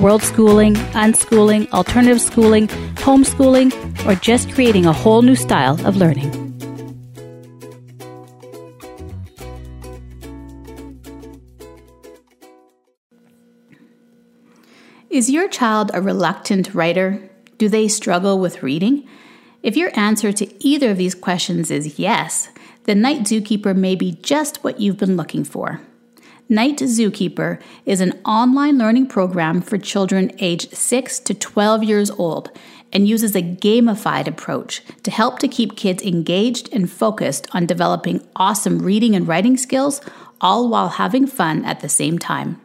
world schooling, unschooling, alternative schooling, homeschooling, or just creating a whole new style of learning. Is your child a reluctant writer? Do they struggle with reading? If your answer to either of these questions is yes, then Night Zookeeper may be just what you've been looking for. Night Zookeeper is an online learning program for children aged 6 to 12 years old and uses a gamified approach to help to keep kids engaged and focused on developing awesome reading and writing skills, all while having fun at the same time.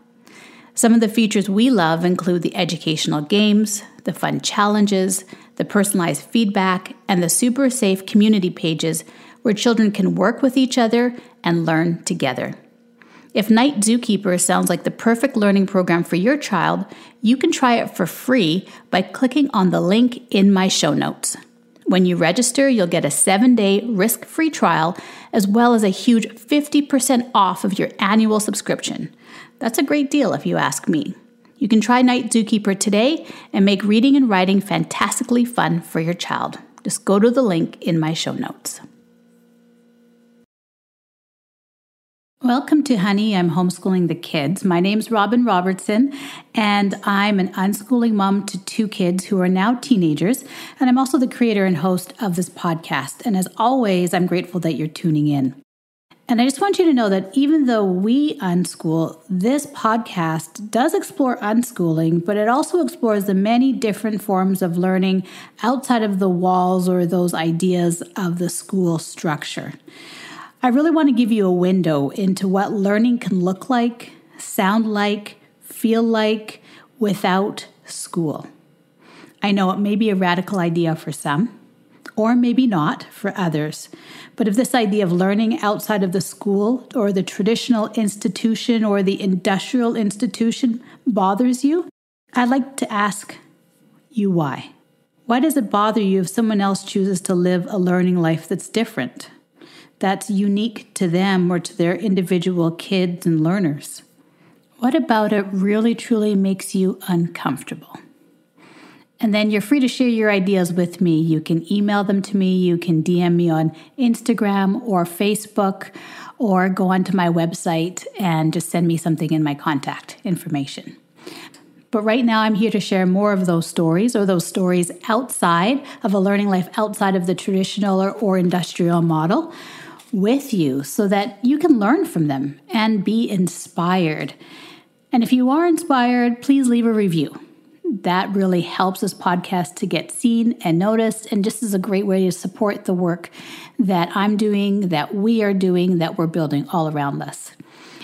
Some of the features we love include the educational games, the fun challenges, the personalized feedback, and the super safe community pages where children can work with each other and learn together. If Night Zookeeper sounds like the perfect learning program for your child, you can try it for free by clicking on the link in my show notes. When you register, you'll get a seven day risk free trial as well as a huge 50% off of your annual subscription. That's a great deal if you ask me. You can try Night Zookeeper today and make reading and writing fantastically fun for your child. Just go to the link in my show notes. Welcome to Honey, I'm Homeschooling the Kids. My name's Robin Robertson, and I'm an unschooling mom to two kids who are now teenagers. And I'm also the creator and host of this podcast. And as always, I'm grateful that you're tuning in. And I just want you to know that even though we unschool, this podcast does explore unschooling, but it also explores the many different forms of learning outside of the walls or those ideas of the school structure. I really want to give you a window into what learning can look like, sound like, feel like without school. I know it may be a radical idea for some, or maybe not for others. But if this idea of learning outside of the school or the traditional institution or the industrial institution bothers you, I'd like to ask you why. Why does it bother you if someone else chooses to live a learning life that's different? That's unique to them or to their individual kids and learners? What about it really truly makes you uncomfortable? And then you're free to share your ideas with me. You can email them to me, you can DM me on Instagram or Facebook, or go onto my website and just send me something in my contact information. But right now, I'm here to share more of those stories or those stories outside of a learning life outside of the traditional or, or industrial model with you so that you can learn from them and be inspired. And if you are inspired, please leave a review. That really helps this podcast to get seen and noticed, and just is a great way to support the work that I'm doing, that we are doing, that we're building all around us.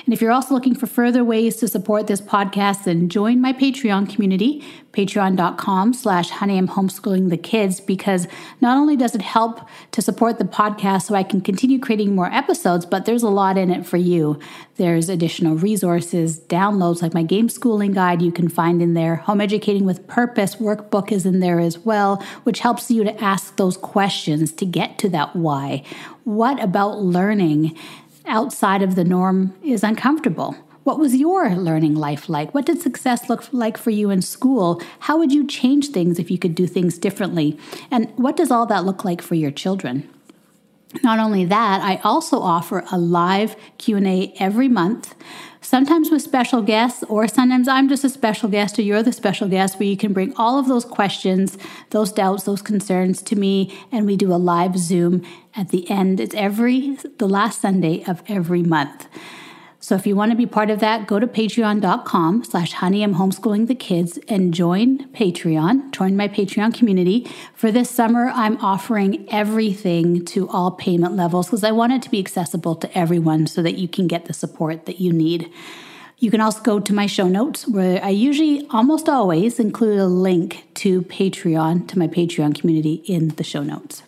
And if you're also looking for further ways to support this podcast, then join my Patreon community, patreon.com slash honey I'm homeschooling the kids, because not only does it help to support the podcast so I can continue creating more episodes, but there's a lot in it for you. There's additional resources, downloads like my game schooling guide you can find in there. Home Educating with Purpose workbook is in there as well, which helps you to ask those questions to get to that why. What about learning outside of the norm is uncomfortable. What was your learning life like? What did success look like for you in school? How would you change things if you could do things differently? And what does all that look like for your children? Not only that, I also offer a live Q&A every month sometimes with special guests, or sometimes I'm just a special guest or you're the special guest, where you can bring all of those questions, those doubts, those concerns to me, and we do a live Zoom at the end. It's every, the last Sunday of every month. So if you want to be part of that, go to patreon.com slash honey I'm homeschooling the kids and join Patreon, join my Patreon community. For this summer, I'm offering everything to all payment levels because I want it to be accessible to everyone so that you can get the support that you need. You can also go to my show notes where I usually almost always include a link to Patreon, to my Patreon community in the show notes.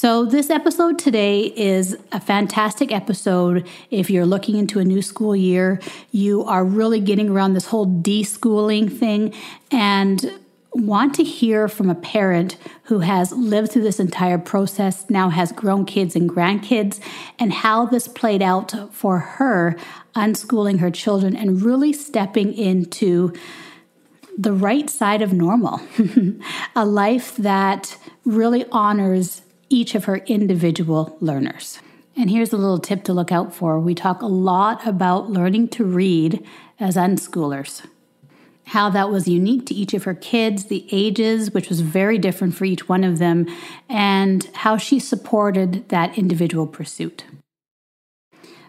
So, this episode today is a fantastic episode if you're looking into a new school year. You are really getting around this whole deschooling thing and want to hear from a parent who has lived through this entire process, now has grown kids and grandkids, and how this played out for her unschooling her children and really stepping into the right side of normal, a life that really honors each of her individual learners. And here's a little tip to look out for. We talk a lot about learning to read as unschoolers, how that was unique to each of her kids, the ages, which was very different for each one of them, and how she supported that individual pursuit.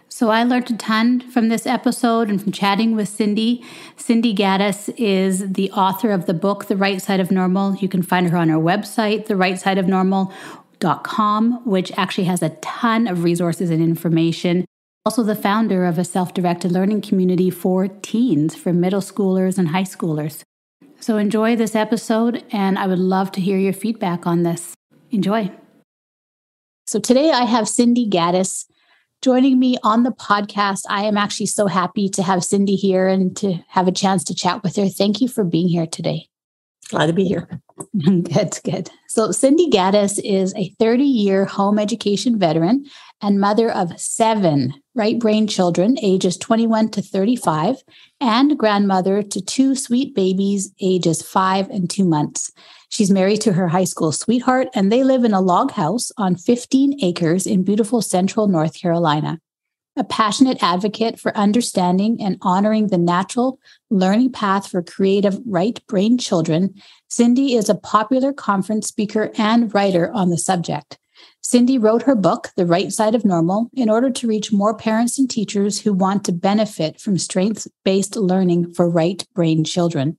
So I learned a ton from this episode and from chatting with Cindy. Cindy Gaddis is the author of the book, The Right Side of Normal. You can find her on her website, The Right Side of Normal, com, which actually has a ton of resources and information. Also, the founder of a self directed learning community for teens, for middle schoolers and high schoolers. So, enjoy this episode, and I would love to hear your feedback on this. Enjoy. So, today I have Cindy Gaddis joining me on the podcast. I am actually so happy to have Cindy here and to have a chance to chat with her. Thank you for being here today. Glad to be here. good, good. So, Cindy Gaddis is a 30 year home education veteran and mother of seven right brain children, ages 21 to 35, and grandmother to two sweet babies, ages five and two months. She's married to her high school sweetheart, and they live in a log house on 15 acres in beautiful central North Carolina a passionate advocate for understanding and honoring the natural learning path for creative right brain children, Cindy is a popular conference speaker and writer on the subject. Cindy wrote her book, The Right Side of Normal, in order to reach more parents and teachers who want to benefit from strengths based learning for right brain children.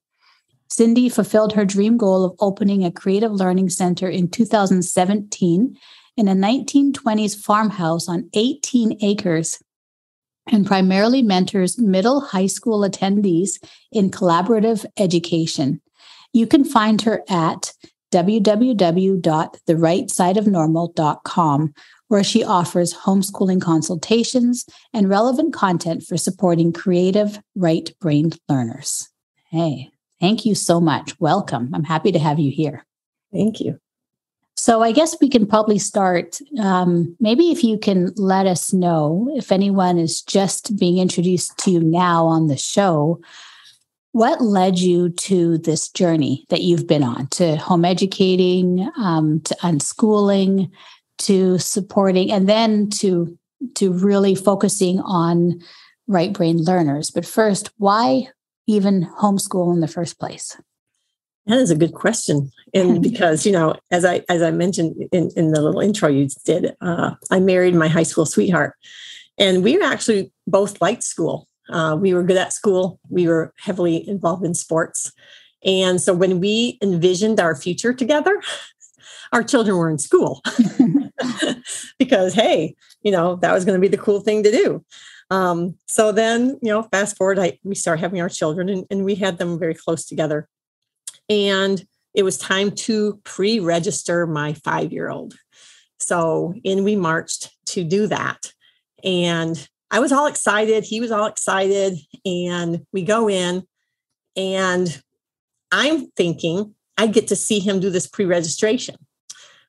Cindy fulfilled her dream goal of opening a creative learning center in 2017 in a 1920s farmhouse on 18 acres and primarily mentors middle high school attendees in collaborative education. You can find her at www.therightsideofnormal.com, where she offers homeschooling consultations and relevant content for supporting creative right brained learners. Hey, thank you so much. Welcome. I'm happy to have you here. Thank you. So I guess we can probably start. Um, maybe if you can let us know if anyone is just being introduced to you now on the show, what led you to this journey that you've been on to home educating, um, to unschooling, to supporting, and then to to really focusing on right brain learners. But first, why even homeschool in the first place? That is a good question, and because you know, as I as I mentioned in, in the little intro you did, uh, I married my high school sweetheart, and we actually both liked school. Uh, we were good at school. We were heavily involved in sports, and so when we envisioned our future together, our children were in school because hey, you know that was going to be the cool thing to do. Um, so then, you know, fast forward, I, we started having our children, and, and we had them very close together and it was time to pre register my five year old. So in we marched to do that. And I was all excited. He was all excited. And we go in, and I'm thinking I get to see him do this pre registration.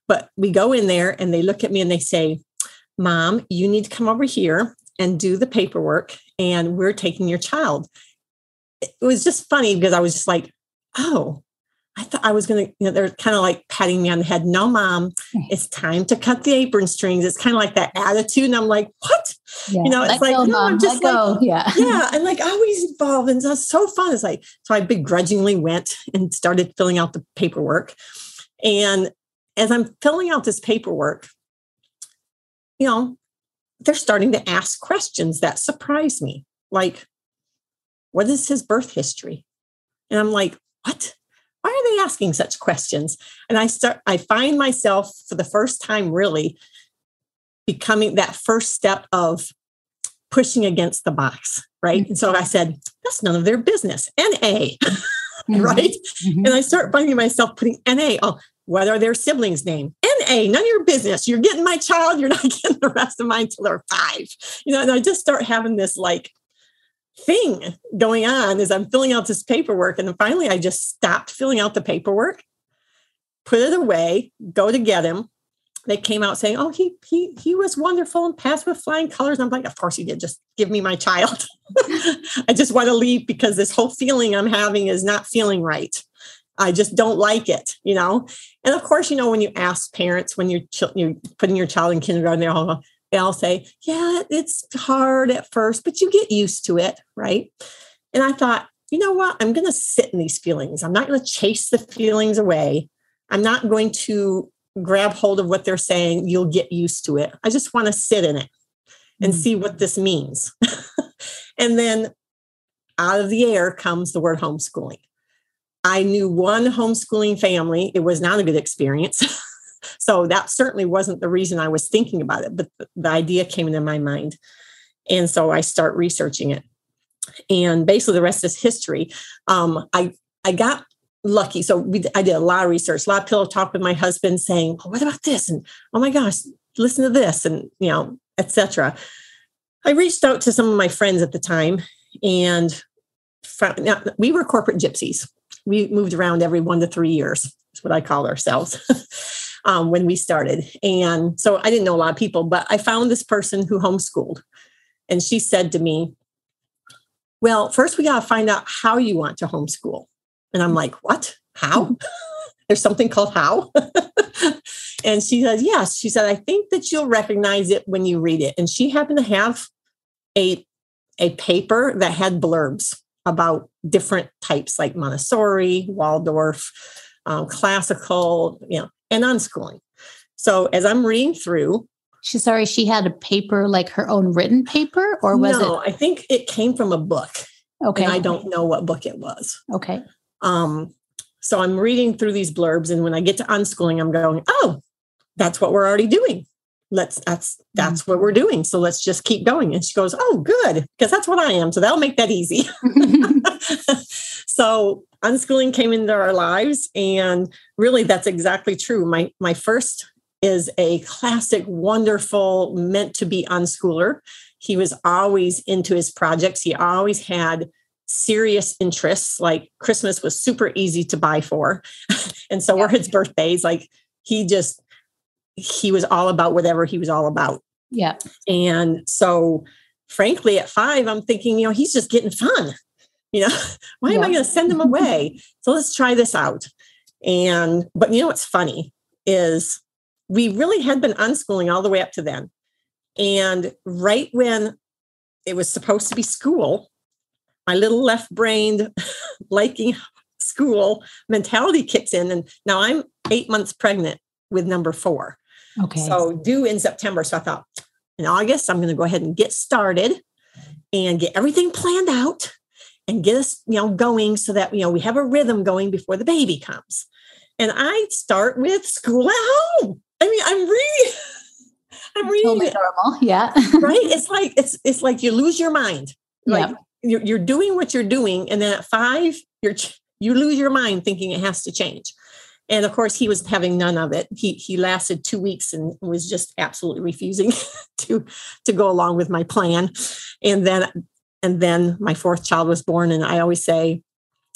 But we go in there and they look at me and they say, Mom, you need to come over here and do the paperwork, and we're taking your child. It was just funny because I was just like, oh, I thought I was going to, you know, they're kind of like patting me on the head. No, mom, hmm. it's time to cut the apron strings. It's kind of like that attitude. And I'm like, what? Yeah. You know, it's Let like, go, no, mom. I'm just Let like, go. yeah. Yeah. And like always involved. And that's so fun. It's like, so I begrudgingly went and started filling out the paperwork. And as I'm filling out this paperwork, you know, they're starting to ask questions that surprise me. Like, what is his birth history? And I'm like, what? Why are they asking such questions? And I start, I find myself for the first time really becoming that first step of pushing against the box, right? Mm-hmm. And so I said, that's none of their business. NA, mm-hmm. right? Mm-hmm. And I start finding myself putting NA. Oh, what are their siblings' name? NA, none of your business. You're getting my child, you're not getting the rest of mine till they're five. You know, and I just start having this like thing going on is I'm filling out this paperwork. And then finally I just stopped filling out the paperwork, put it away, go to get him. They came out saying, Oh, he he he was wonderful and passed with flying colors. I'm like, of course he did. Just give me my child. I just want to leave because this whole feeling I'm having is not feeling right. I just don't like it, you know. And of course, you know, when you ask parents when you're, ch- you're putting your child in kindergarten, they're all they all say, yeah, it's hard at first, but you get used to it, right? And I thought, you know what? I'm going to sit in these feelings. I'm not going to chase the feelings away. I'm not going to grab hold of what they're saying. You'll get used to it. I just want to sit in it and mm. see what this means. and then out of the air comes the word homeschooling. I knew one homeschooling family. It was not a good experience. So that certainly wasn't the reason I was thinking about it, but the idea came into my mind. And so I start researching it. And basically the rest is history. Um, I I got lucky. So we, I did a lot of research, a lot of pillow talk with my husband saying, oh, what about this? And oh my gosh, listen to this and you know, etc. I reached out to some of my friends at the time and found, now, we were corporate gypsies. We moved around every one to three years. That's what I call ourselves. um, when we started. And so I didn't know a lot of people, but I found this person who homeschooled. And she said to me, Well, first we got to find out how you want to homeschool. And I'm like, What? How? There's something called how? and she said, Yes. She said, I think that you'll recognize it when you read it. And she happened to have a, a paper that had blurbs about different types like Montessori, Waldorf, um, classical, you know, and unschooling. So as I'm reading through, she sorry, she had a paper like her own written paper, or was it? no, it? I think it came from a book. Okay. And I don't know what book it was. Okay. Um, so I'm reading through these blurbs, and when I get to unschooling, I'm going, oh, that's what we're already doing. Let's that's that's mm-hmm. what we're doing. So let's just keep going. And she goes, Oh, good, because that's what I am. So that'll make that easy. so unschooling came into our lives and really that's exactly true. My my first is a classic wonderful meant to be unschooler. He was always into his projects. He always had serious interests like christmas was super easy to buy for and so yeah. were his birthdays. Like he just he was all about whatever he was all about. Yeah. And so frankly at five i'm thinking you know he's just getting fun you know why yeah. am i going to send them away? So let's try this out. And but you know what's funny is we really had been unschooling all the way up to then. And right when it was supposed to be school my little left-brained liking school mentality kicks in. And now i'm eight months pregnant with number four. Okay. So due in september. So i thought in august i'm going to go ahead and get started and get everything planned out and get us, you know, going so that, you know, we have a rhythm going before the baby comes. And I start with school at home. I mean, I'm really, I'm reading totally it. normal. Yeah. right. It's like, it's, it's like you lose your mind. Like yep. you're, you're doing what you're doing. And then at five, you're, you lose your mind thinking it has to change. And of course, he was having none of it. He he lasted two weeks and was just absolutely refusing to to go along with my plan. And then and then my fourth child was born. And I always say,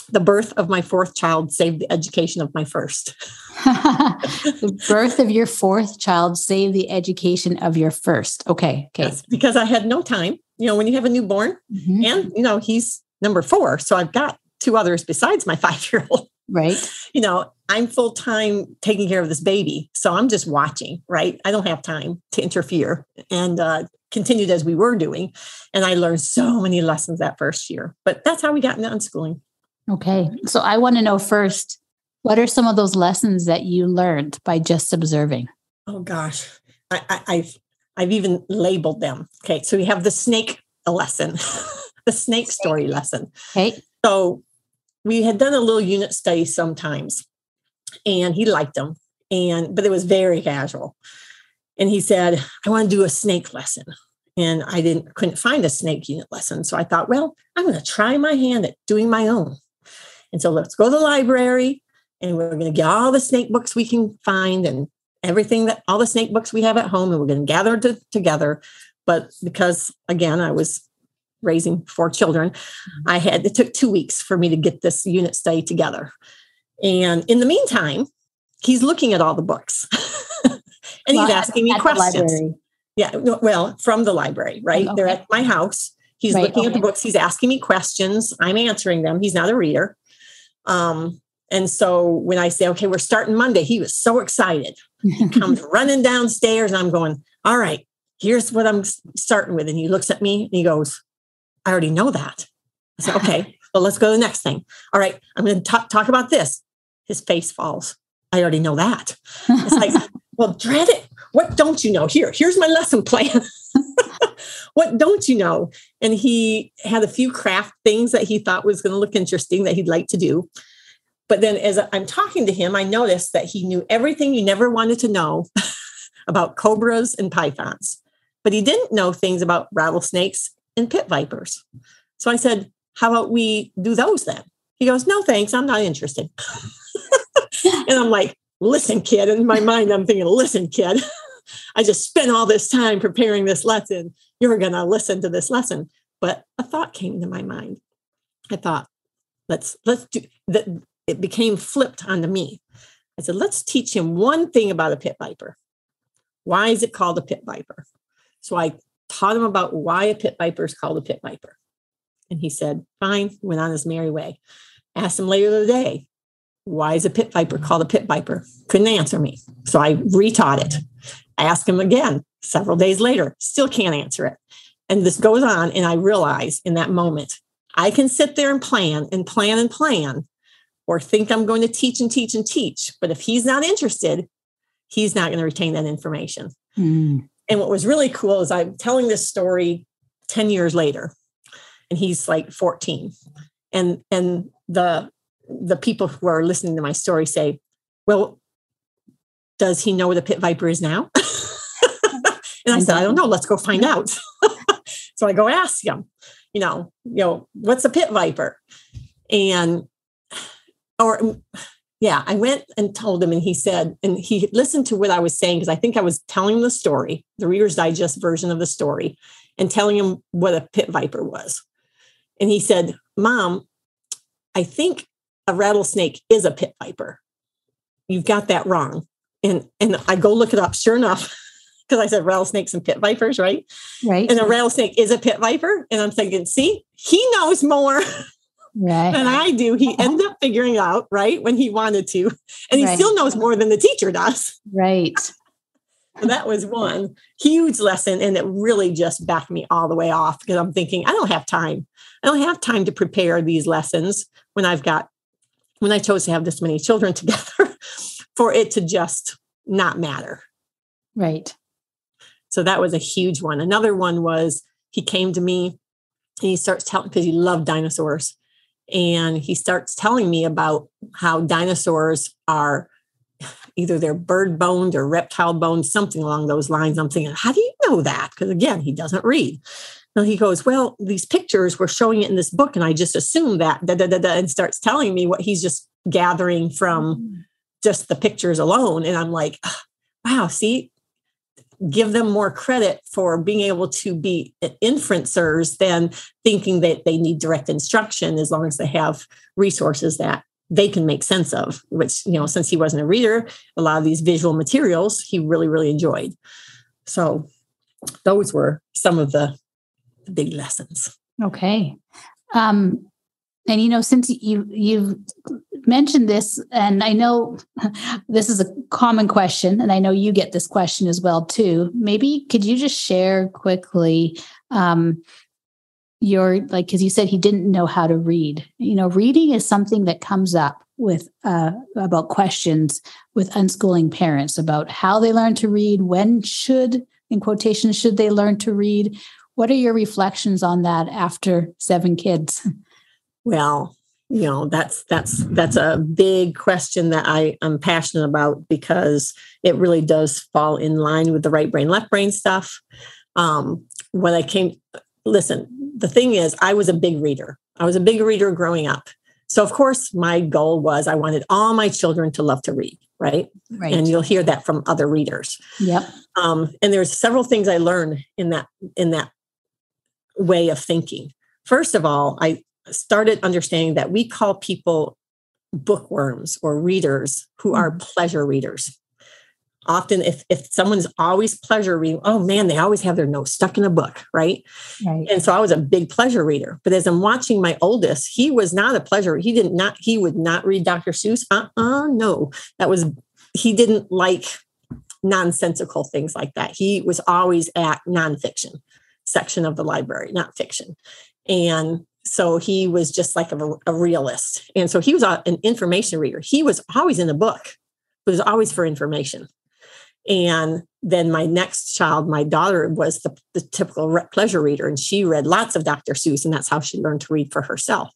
the birth of my fourth child saved the education of my first. the birth of your fourth child saved the education of your first. Okay. Okay. Yes, because I had no time. You know, when you have a newborn, mm-hmm. and, you know, he's number four. So I've got two others besides my five year old. Right. You know, I'm full time taking care of this baby. So I'm just watching, right? I don't have time to interfere. And uh, continued as we were doing. And I learned so many lessons that first year. But that's how we got into unschooling. Okay. So I want to know first, what are some of those lessons that you learned by just observing? Oh gosh. I, have I've even labeled them. Okay. So we have the snake lesson, the snake story lesson. Okay. So we had done a little unit study sometimes and he liked them. And but it was very casual. And he said, I want to do a snake lesson. and I didn't couldn't find a snake unit lesson. So I thought, well, I'm going to try my hand at doing my own. And so let's go to the library and we're going to get all the snake books we can find and everything that all the snake books we have at home and we're going to gather to, together. But because again, I was raising four children, mm-hmm. I had it took two weeks for me to get this unit study together. And in the meantime, he's looking at all the books and well, he's asking me questions. Yeah, well, from the library, right? Okay. They're at my house. He's right, looking okay. at the books. He's asking me questions. I'm answering them. He's not a reader. Um, and so when I say, okay, we're starting Monday, he was so excited. He comes running downstairs, and I'm going, all right, here's what I'm starting with. And he looks at me and he goes, I already know that. I said, okay, well, let's go to the next thing. All right, I'm going to talk, talk about this. His face falls. I already know that. It's like, well, dread it. What don't you know? Here, here's my lesson plan. what don't you know? And he had a few craft things that he thought was going to look interesting that he'd like to do. But then as I'm talking to him, I noticed that he knew everything you never wanted to know about cobras and pythons, but he didn't know things about rattlesnakes and pit vipers. So I said, How about we do those then? He goes, No, thanks. I'm not interested. and I'm like, Listen, kid. In my mind, I'm thinking, Listen, kid. I just spent all this time preparing this lesson. You're going to listen to this lesson. But a thought came to my mind. I thought, let's let's do that. It became flipped onto me. I said, let's teach him one thing about a pit viper. Why is it called a pit viper? So I taught him about why a pit viper is called a pit viper. And he said, fine, went on his merry way. Asked him later the day, why is a pit viper called a pit viper? Couldn't answer me. So I retaught it. I asked him again several days later, still can't answer it. And this goes on. And I realize in that moment, I can sit there and plan and plan and plan, or think I'm going to teach and teach and teach. But if he's not interested, he's not going to retain that information. Mm. And what was really cool is I'm telling this story 10 years later, and he's like 14. And and the the people who are listening to my story say, Well, does he know where the pit viper is now? and I said, I don't know. Let's go find out. so I go ask him, you know, you know, what's a pit viper? And or yeah, I went and told him, and he said, and he listened to what I was saying because I think I was telling the story, the Reader's Digest version of the story, and telling him what a pit viper was. And he said, Mom, I think a rattlesnake is a pit viper. You've got that wrong. And and I go look it up. Sure enough, because I said rattlesnakes and pit vipers, right? Right. And a rattlesnake is a pit viper. And I'm thinking, see, he knows more right. than I do. He ended up figuring out, right, when he wanted to. And he right. still knows more than the teacher does. Right. So that was one huge lesson. And it really just backed me all the way off because I'm thinking, I don't have time. I don't have time to prepare these lessons when I've got, when I chose to have this many children together for it to just not matter. Right. So that was a huge one. Another one was he came to me and he starts telling because he loved dinosaurs and he starts telling me about how dinosaurs are either they're bird boned or reptile boned, something along those lines. I'm thinking, how do you know that? Because again, he doesn't read. And he goes, Well, these pictures were showing it in this book, and I just assumed that, da, da, da, da, and starts telling me what he's just gathering from mm. just the pictures alone. And I'm like, Wow, see, give them more credit for being able to be inferencers than thinking that they need direct instruction as long as they have resources that they can make sense of which you know since he wasn't a reader a lot of these visual materials he really really enjoyed. So those were some of the big lessons. Okay. Um and you know since you you've mentioned this, and I know this is a common question, and I know you get this question as well too. Maybe could you just share quickly um, your like because you said he didn't know how to read. You know, reading is something that comes up with uh, about questions with unschooling parents about how they learn to read, when should in quotations should they learn to read. What are your reflections on that after seven kids? Well, you know that's that's that's a big question that i am passionate about because it really does fall in line with the right brain left brain stuff um, when I came, listen, the thing is, I was a big reader. I was a big reader growing up. So, of course, my goal was I wanted all my children to love to read, right? Right. And you'll hear that from other readers. Yep. Um, and there's several things I learned in that in that way of thinking. First of all, I started understanding that we call people bookworms or readers who are mm-hmm. pleasure readers. Often if if someone's always pleasure reading oh man they always have their nose stuck in a book right? right. And so i was a big pleasure reader. But as i'm watching my oldest he was not a pleasure he did not he would not read dr seuss. Uh-uh no. That was he didn't like nonsensical things like that. He was always at nonfiction section of the library not fiction. And so he was just like a, a realist and so he was a, an information reader he was always in the book it was always for information and then my next child, my daughter, was the, the typical re- pleasure reader, and she read lots of Dr. Seuss, and that's how she learned to read for herself.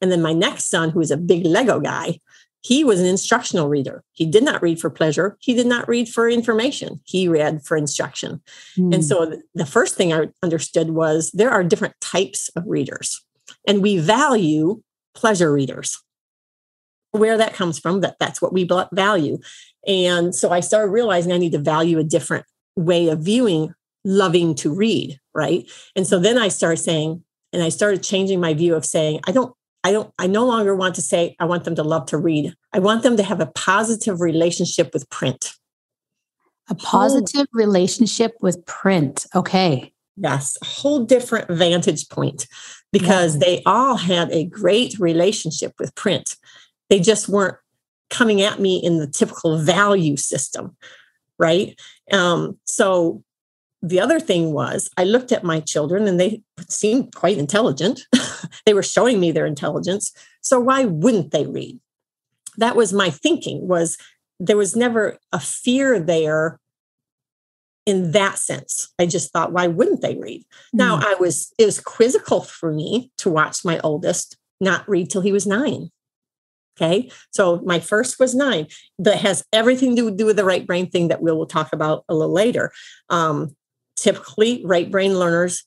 And then my next son, who is a big Lego guy, he was an instructional reader. He did not read for pleasure. He did not read for information. He read for instruction. Mm. And so the first thing I understood was there are different types of readers, and we value pleasure readers where that comes from that that's what we value and so I started realizing I need to value a different way of viewing loving to read, right? And so then I started saying, and I started changing my view of saying, I don't, I don't, I no longer want to say I want them to love to read. I want them to have a positive relationship with print. A positive whole, relationship with print. Okay. Yes, a whole different vantage point because they all had a great relationship with print. They just weren't coming at me in the typical value system, right? Um, so the other thing was I looked at my children and they seemed quite intelligent. they were showing me their intelligence. So why wouldn't they read? That was my thinking was there was never a fear there in that sense. I just thought, why wouldn't they read? Mm-hmm. Now I was, it was quizzical for me to watch my oldest not read till he was nine. Okay. So my first was nine. That has everything to do with the right brain thing that we will talk about a little later. Um, typically, right brain learners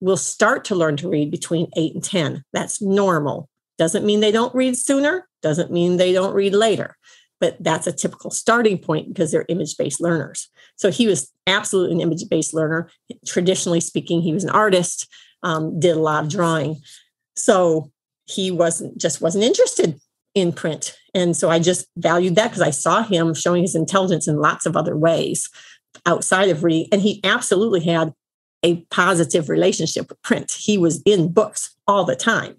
will start to learn to read between eight and 10. That's normal. Doesn't mean they don't read sooner, doesn't mean they don't read later, but that's a typical starting point because they're image based learners. So he was absolutely an image based learner. Traditionally speaking, he was an artist, um, did a lot of drawing. So he wasn't just wasn't interested in print. And so I just valued that because I saw him showing his intelligence in lots of other ways outside of reading. And he absolutely had a positive relationship with print. He was in books all the time.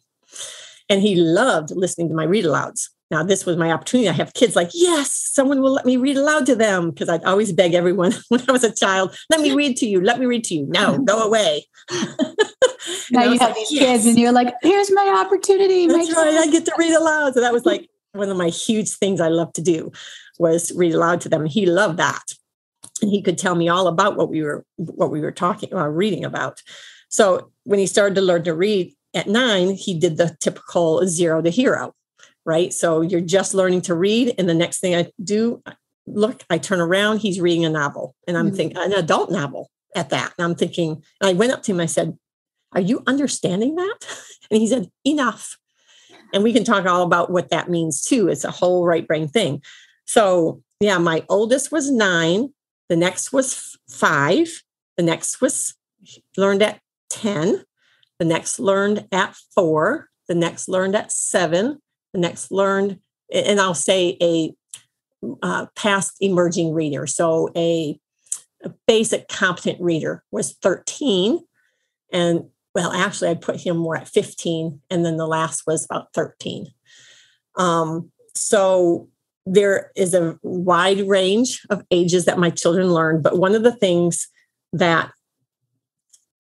And he loved listening to my read alouds. Now, this was my opportunity. I have kids like, yes, someone will let me read aloud to them because I'd always beg everyone when I was a child, let me read to you, let me read to you. No, go away. now you have like, these yes. kids and you're like, here's my opportunity. That's my right. I get to read aloud. So that was like one of my huge things I love to do was read aloud to them. He loved that. And he could tell me all about what we were what we were talking or uh, reading about. So when he started to learn to read at nine, he did the typical zero to hero, right? So you're just learning to read, and the next thing I do, look, I turn around, he's reading a novel, and I'm mm-hmm. thinking an adult novel at that. And I'm thinking, and I went up to him, I said, Are you understanding that? And he said, Enough. And we can talk all about what that means too. It's a whole right brain thing. So, yeah, my oldest was nine, the next was five, the next was learned at 10, the next learned at four, the next learned at seven, next learned, and I'll say a uh, past emerging reader. So a a basic competent reader was 13 and well actually i put him more at 15 and then the last was about 13 um, so there is a wide range of ages that my children learn but one of the things that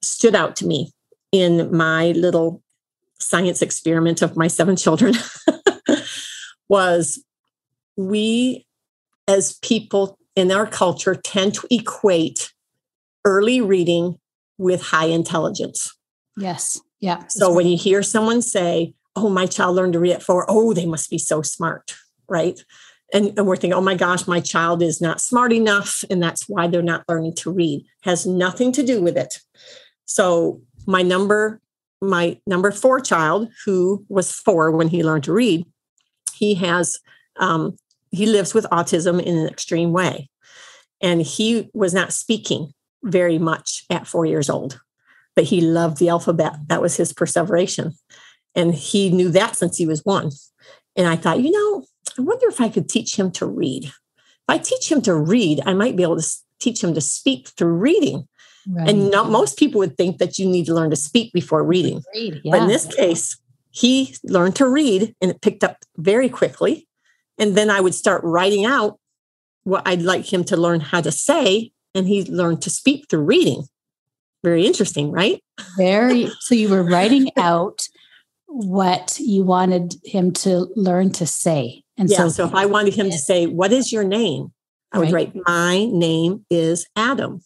stood out to me in my little science experiment of my seven children was we as people in our culture tend to equate early reading with high intelligence. Yes. Yeah. So when you hear someone say, Oh, my child learned to read at four, oh, they must be so smart. Right. And, and we're thinking, oh my gosh, my child is not smart enough. And that's why they're not learning to read. Has nothing to do with it. So my number, my number four child, who was four when he learned to read, he has um, he lives with autism in an extreme way, and he was not speaking very much at four years old, but he loved the alphabet. That was his perseveration, and he knew that since he was one. And I thought, you know, I wonder if I could teach him to read. If I teach him to read, I might be able to teach him to speak through reading. Right. And not most people would think that you need to learn to speak before reading. Read, yeah. But in this case, he learned to read and it picked up very quickly. And then I would start writing out what I'd like him to learn how to say. And he learned to speak through reading. Very interesting, right? Very. So you were writing out what you wanted him to learn to say. And yeah, so, so if I wanted him to say, What is your name? I would right. write, My name is Adam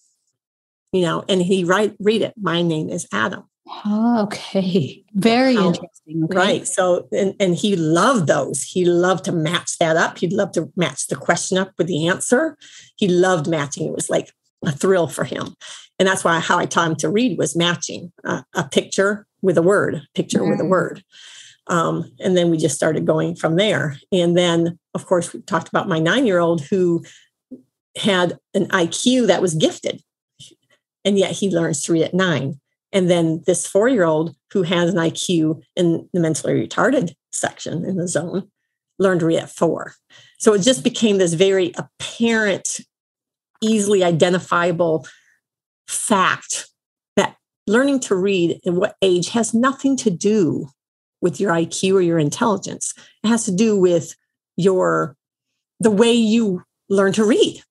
you know, and he write read it. My name is Adam. Oh, okay. Very um, interesting. Okay. Right. So and, and he loved those. He loved to match that up. He'd love to match the question up with the answer. He loved matching. It was like a thrill for him. And that's why how I taught him to read was matching uh, a picture with a word, picture mm-hmm. with a mm. word. Um, and then we just started going from there. And then, of course, we talked about my nine year old who had an IQ that was gifted and yet he learns to read at nine. And then this four year old who has an IQ in the mentally retarded section in the zone learned to read at four. So it just became this very apparent, easily identifiable fact that learning to read at what age has nothing to do with your IQ or your intelligence. It has to do with your the way you learn to read.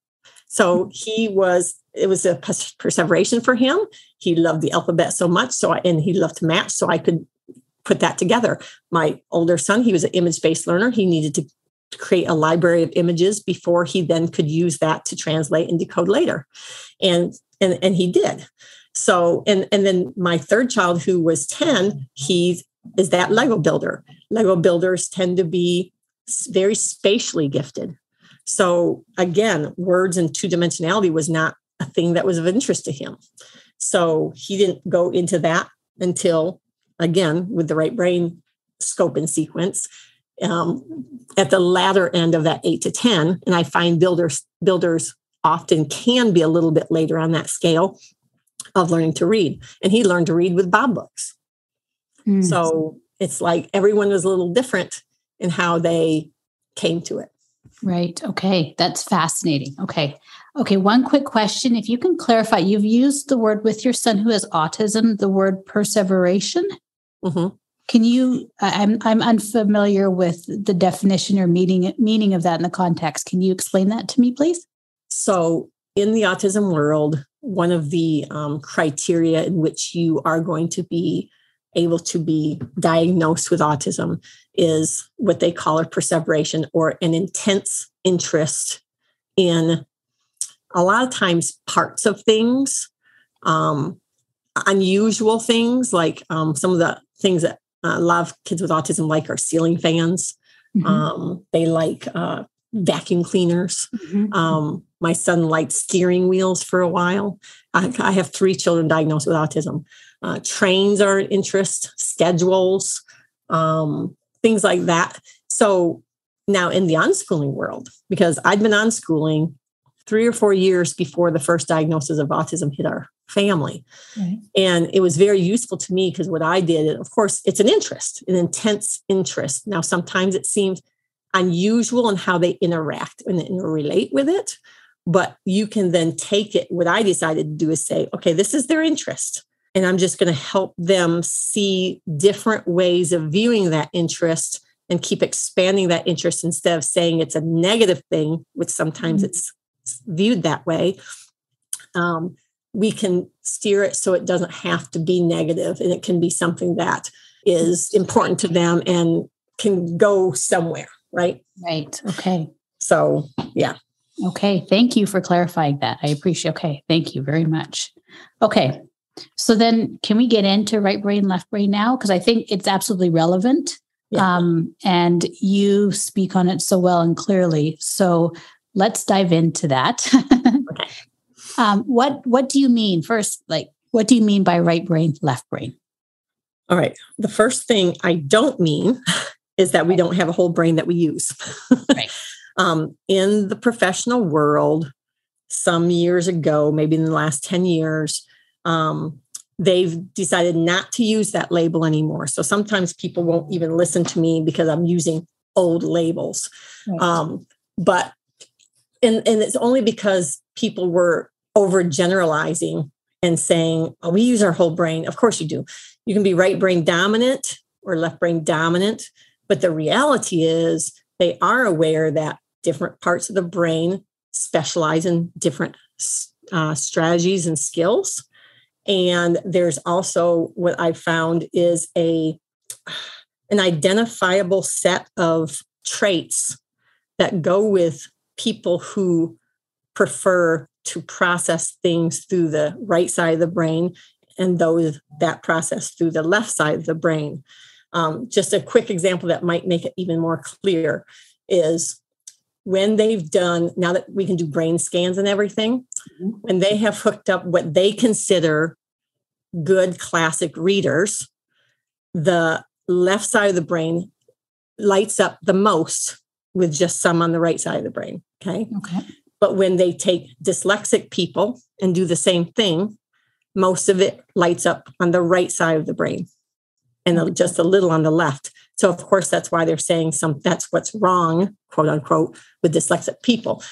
So he was it was a perseveration for him. He loved the alphabet so much, so I, and he loved to match, so I could put that together. My older son, he was an image-based learner. He needed to create a library of images before he then could use that to translate and decode later, and and and he did. So and and then my third child, who was ten, he is that Lego builder. Lego builders tend to be very spatially gifted. So again, words and two dimensionality was not a thing that was of interest to him. So he didn't go into that until, again, with the right brain scope and sequence. Um, at the latter end of that eight to 10, and I find builders builders often can be a little bit later on that scale of learning to read. And he learned to read with Bob books. Mm. So it's like everyone was a little different in how they came to it. Right. Okay. That's fascinating. Okay. Okay. One quick question. If you can clarify, you've used the word with your son who has autism, the word perseveration. Mm-hmm. Can you? I'm I'm unfamiliar with the definition or meaning meaning of that in the context. Can you explain that to me, please? So, in the autism world, one of the um, criteria in which you are going to be able to be diagnosed with autism is what they call a perseveration or an intense interest in a lot of times parts of things, um, unusual things like um, some of the things that uh, a lot of kids with autism like are ceiling fans. Mm-hmm. Um, they like uh, vacuum cleaners. Mm-hmm. Um, my son liked steering wheels for a while. I, I have three children diagnosed with autism. Uh, trains are an interest, schedules, um, things like that. So now in the unschooling world, because I'd been unschooling three or four years before the first diagnosis of autism hit our family. Right. And it was very useful to me because what I did, of course, it's an interest, an intense interest. Now, sometimes it seems unusual in how they interact and relate with it, but you can then take it. What I decided to do is say, okay, this is their interest. And I'm just going to help them see different ways of viewing that interest and keep expanding that interest instead of saying it's a negative thing, which sometimes mm-hmm. it's viewed that way. Um, we can steer it so it doesn't have to be negative and it can be something that is important to them and can go somewhere, right? Right. Okay. So, yeah. Okay. Thank you for clarifying that. I appreciate. Okay. Thank you very much. Okay. So then, can we get into right brain, left brain now? Because I think it's absolutely relevant. Yeah. Um, and you speak on it so well and clearly. So let's dive into that. okay. um, what What do you mean? First, like What do you mean by right brain, left brain? All right. The first thing I don't mean is that we don't have a whole brain that we use. right. um, in the professional world, some years ago, maybe in the last 10 years, um, they've decided not to use that label anymore. So sometimes people won't even listen to me because I'm using old labels. Right. Um, but and and it's only because people were overgeneralizing and saying, "Oh, we use our whole brain." Of course you do. You can be right brain dominant or left brain dominant, but the reality is they are aware that different parts of the brain specialize in different uh, strategies and skills. And there's also what I found is a an identifiable set of traits that go with people who prefer to process things through the right side of the brain and those that process through the left side of the brain. Um, just a quick example that might make it even more clear is when they've done, now that we can do brain scans and everything, mm-hmm. when they have hooked up what they consider good classic readers, the left side of the brain lights up the most with just some on the right side of the brain. Okay. Okay. But when they take dyslexic people and do the same thing, most of it lights up on the right side of the brain and just a little on the left. So of course that's why they're saying some that's what's wrong, quote unquote, with dyslexic people.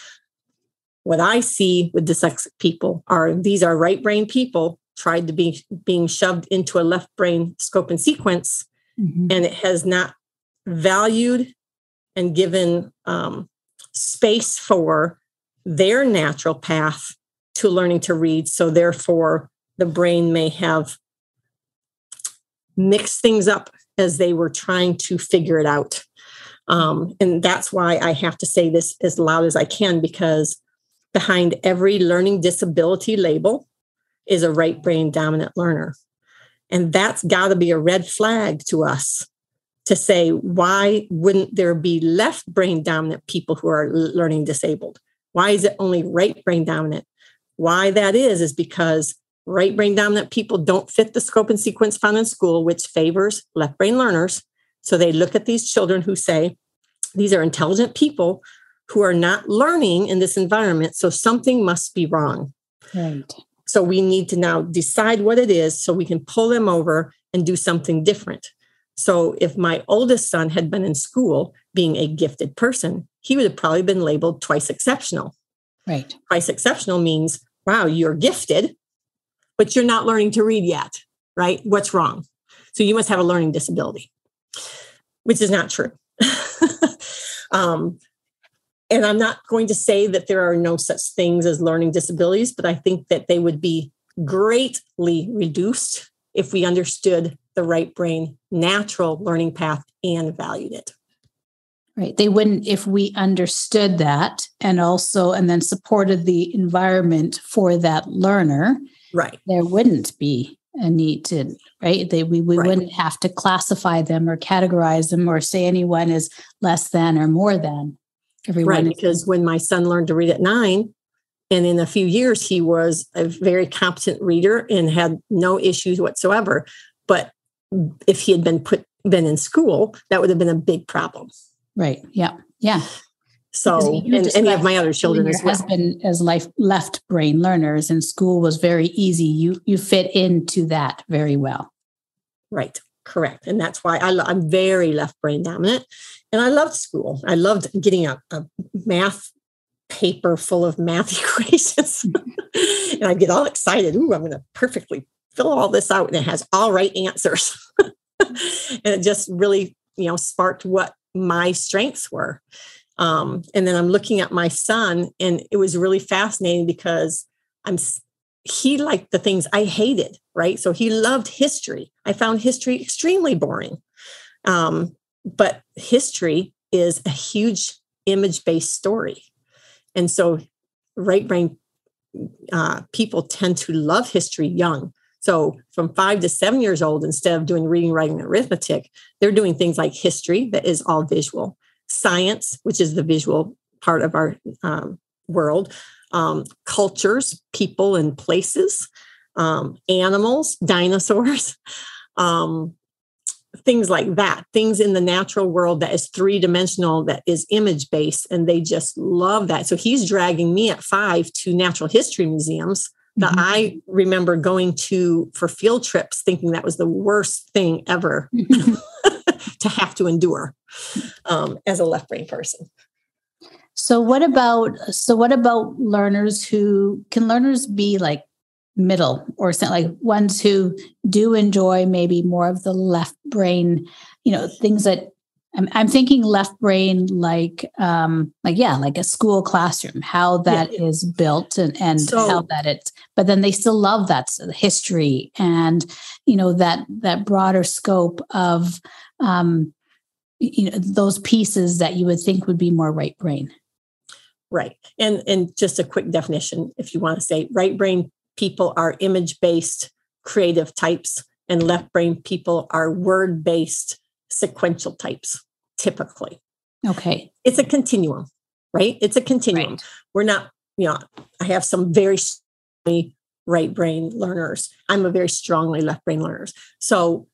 What I see with dyslexic people are these are right brain people tried to be being shoved into a left brain scope and sequence, mm-hmm. and it has not valued and given um, space for their natural path to learning to read. So therefore, the brain may have mixed things up as they were trying to figure it out. Um, and that's why I have to say this as loud as I can because behind every learning disability label is a right brain dominant learner. And that's got to be a red flag to us to say, why wouldn't there be left brain dominant people who are learning disabled? Why is it only right brain dominant? Why that is, is because right brain dominant people don't fit the scope and sequence found in school, which favors left brain learners. So they look at these children who say, these are intelligent people who are not learning in this environment. So something must be wrong. Right. So we need to now decide what it is so we can pull them over and do something different. So if my oldest son had been in school being a gifted person, he would have probably been labeled twice exceptional. Right. Twice exceptional means, wow, you're gifted, but you're not learning to read yet, right? What's wrong? So you must have a learning disability, which is not true. um, and I'm not going to say that there are no such things as learning disabilities, but I think that they would be greatly reduced if we understood the right brain natural learning path and valued it. Right. They wouldn't, if we understood that and also, and then supported the environment for that learner. Right. There wouldn't be a need to, right? They, we, we right. wouldn't have to classify them or categorize them or say anyone is less than or more than. Everyone right, because when my son learned to read at nine, and in a few years, he was a very competent reader and had no issues whatsoever. But if he had been put been in school, that would have been a big problem. Right. Yeah. Yeah. So, and any of my other children as well. Husband as life left brain learners, and school was very easy. You you fit into that very well. Right. Correct. And that's why I, I'm very left brain dominant. And I loved school. I loved getting a, a math paper full of math equations. Mm-hmm. and I get all excited. Ooh, I'm going to perfectly fill all this out. And it has all right answers. and it just really, you know, sparked what my strengths were. Um, and then I'm looking at my son, and it was really fascinating because I'm he liked the things I hated, right? So he loved history. I found history extremely boring. Um, but history is a huge image based story. And so right brain uh, people tend to love history young. So from five to seven years old, instead of doing reading, writing, and arithmetic, they're doing things like history that is all visual, science, which is the visual part of our um, world, um, cultures, people, and places, um, animals, dinosaurs, um, things like that, things in the natural world that is three dimensional, that is image based, and they just love that. So he's dragging me at five to natural history museums that mm-hmm. I remember going to for field trips, thinking that was the worst thing ever to have to endure um, as a left brain person. So what about so what about learners who can learners be like middle or like ones who do enjoy maybe more of the left brain, you know, things that I'm, I'm thinking left brain like um like yeah like a school classroom how that yeah. is built and and so, how that it's but then they still love that history and you know that that broader scope of um you know those pieces that you would think would be more right brain right and and just a quick definition if you want to say right brain people are image based creative types, and left brain people are word based sequential types, typically. Okay. It's a continuum, right? It's a continuum. Right. We're not, you know, I have some very right brain learners. I'm a very strongly left brain learners. So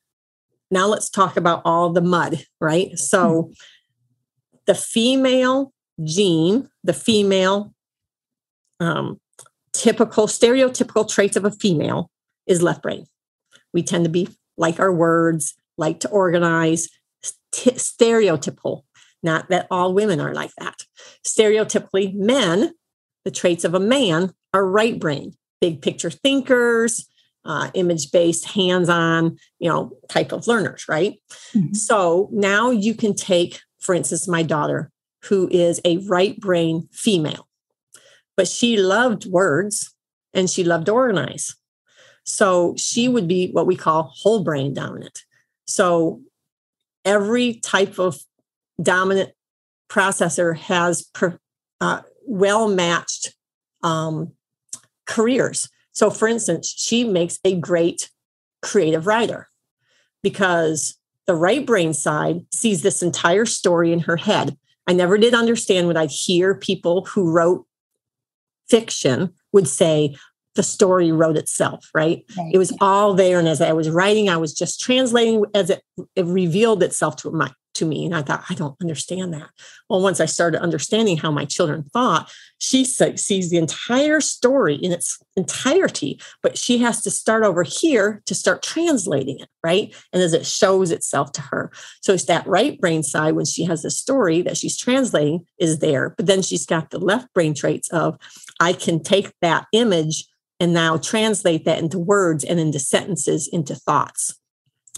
now let's talk about all the mud, right? So mm-hmm. the female gene, the female um, typical, stereotypical traits of a female is left brain. We tend to be like our words, like to organize, t- stereotypical. Not that all women are like that. Stereotypically, men, the traits of a man are right brain, big picture thinkers, uh, image based, hands on, you know, type of learners, right? Mm-hmm. So now you can take, for instance, my daughter, who is a right brain female but she loved words and she loved to organize. So she would be what we call whole brain dominant. So every type of dominant processor has uh, well matched um, careers. So, for instance, she makes a great creative writer because the right brain side sees this entire story in her head. I never did understand when I'd hear people who wrote fiction would say the story wrote itself, right? right? It was all there. And as I was writing, I was just translating as it, it revealed itself to my to me. And I thought, I don't understand that. Well, once I started understanding how my children thought, she sees the entire story in its entirety, but she has to start over here to start translating it, right? And as it shows itself to her. So it's that right brain side when she has the story that she's translating is there. But then she's got the left brain traits of, I can take that image and now translate that into words and into sentences, into thoughts.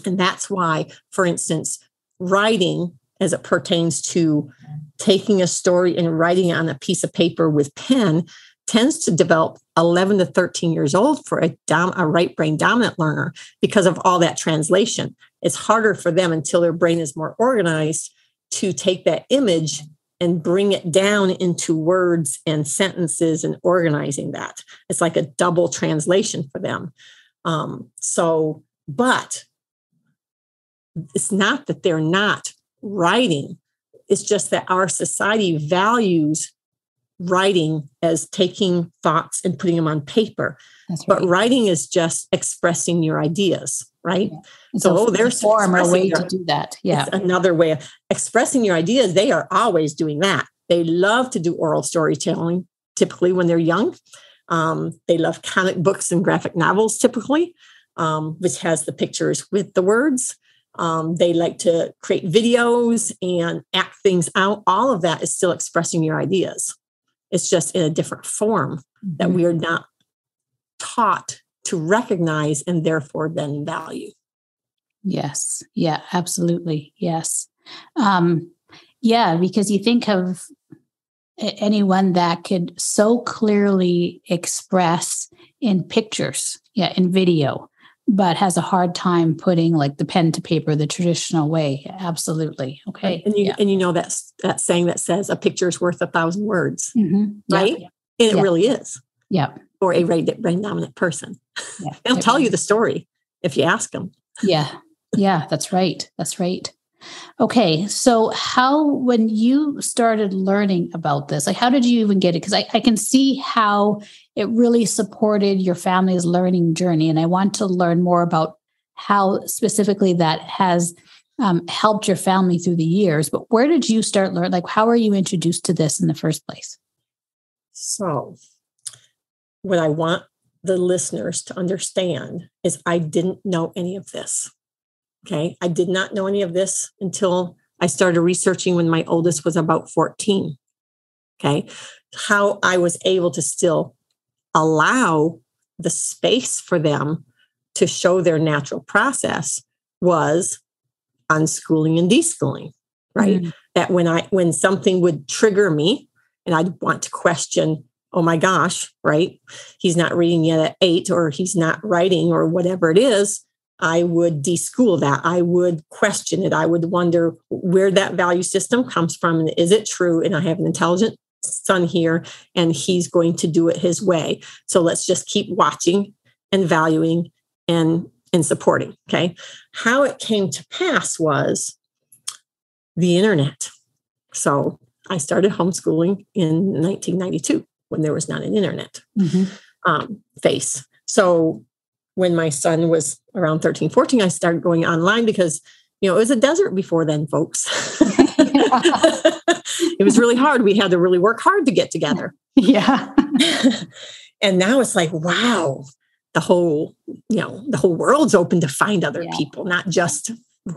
And that's why, for instance, writing as it pertains to taking a story and writing it on a piece of paper with pen tends to develop 11 to 13 years old for a, dom- a right brain dominant learner because of all that translation. It's harder for them until their brain is more organized to take that image and bring it down into words and sentences and organizing that. It's like a double translation for them. Um, so, but it's not that they're not writing, it's just that our society values writing as taking thoughts and putting them on paper. Right. But writing is just expressing your ideas, right? Yeah. So, oh, there's form or way your, to do that. Yeah. another way of expressing your ideas. They are always doing that. They love to do oral storytelling, typically when they're young. Um, they love comic books and graphic novels, typically, um, which has the pictures with the words. Um, they like to create videos and act things out. All of that is still expressing your ideas. It's just in a different form mm-hmm. that we are not taught to recognize and therefore then value. Yes. Yeah, absolutely. Yes. Um, yeah, because you think of anyone that could so clearly express in pictures, yeah, in video, but has a hard time putting like the pen to paper the traditional way. Absolutely. Okay. Right. And you yeah. and you know that that saying that says a picture is worth a thousand words, mm-hmm. right? Yeah. And it yeah. really is. Yeah. For a brain, brain dominant person, they'll tell you the story if you ask them. Yeah. Yeah. That's right. That's right. Okay, so how, when you started learning about this, like how did you even get it? Because I, I can see how it really supported your family's learning journey. And I want to learn more about how specifically that has um, helped your family through the years. But where did you start learning? Like, how are you introduced to this in the first place? So, what I want the listeners to understand is I didn't know any of this. Okay. I did not know any of this until I started researching when my oldest was about 14. Okay. How I was able to still allow the space for them to show their natural process was unschooling and deschooling, right? Mm. That when I when something would trigger me and I'd want to question, oh my gosh, right? He's not reading yet at eight, or he's not writing, or whatever it is. I would deschool that. I would question it. I would wonder where that value system comes from and is it true? And I have an intelligent son here and he's going to do it his way. So let's just keep watching and valuing and and supporting, okay? How it came to pass was the internet. So I started homeschooling in 1992 when there was not an internet mm-hmm. um, face. So when my son was around 13, 14, I started going online because, you know, it was a desert before then, folks. it was really hard. We had to really work hard to get together. Yeah. and now it's like, wow, the whole, you know, the whole world's open to find other yeah. people, not just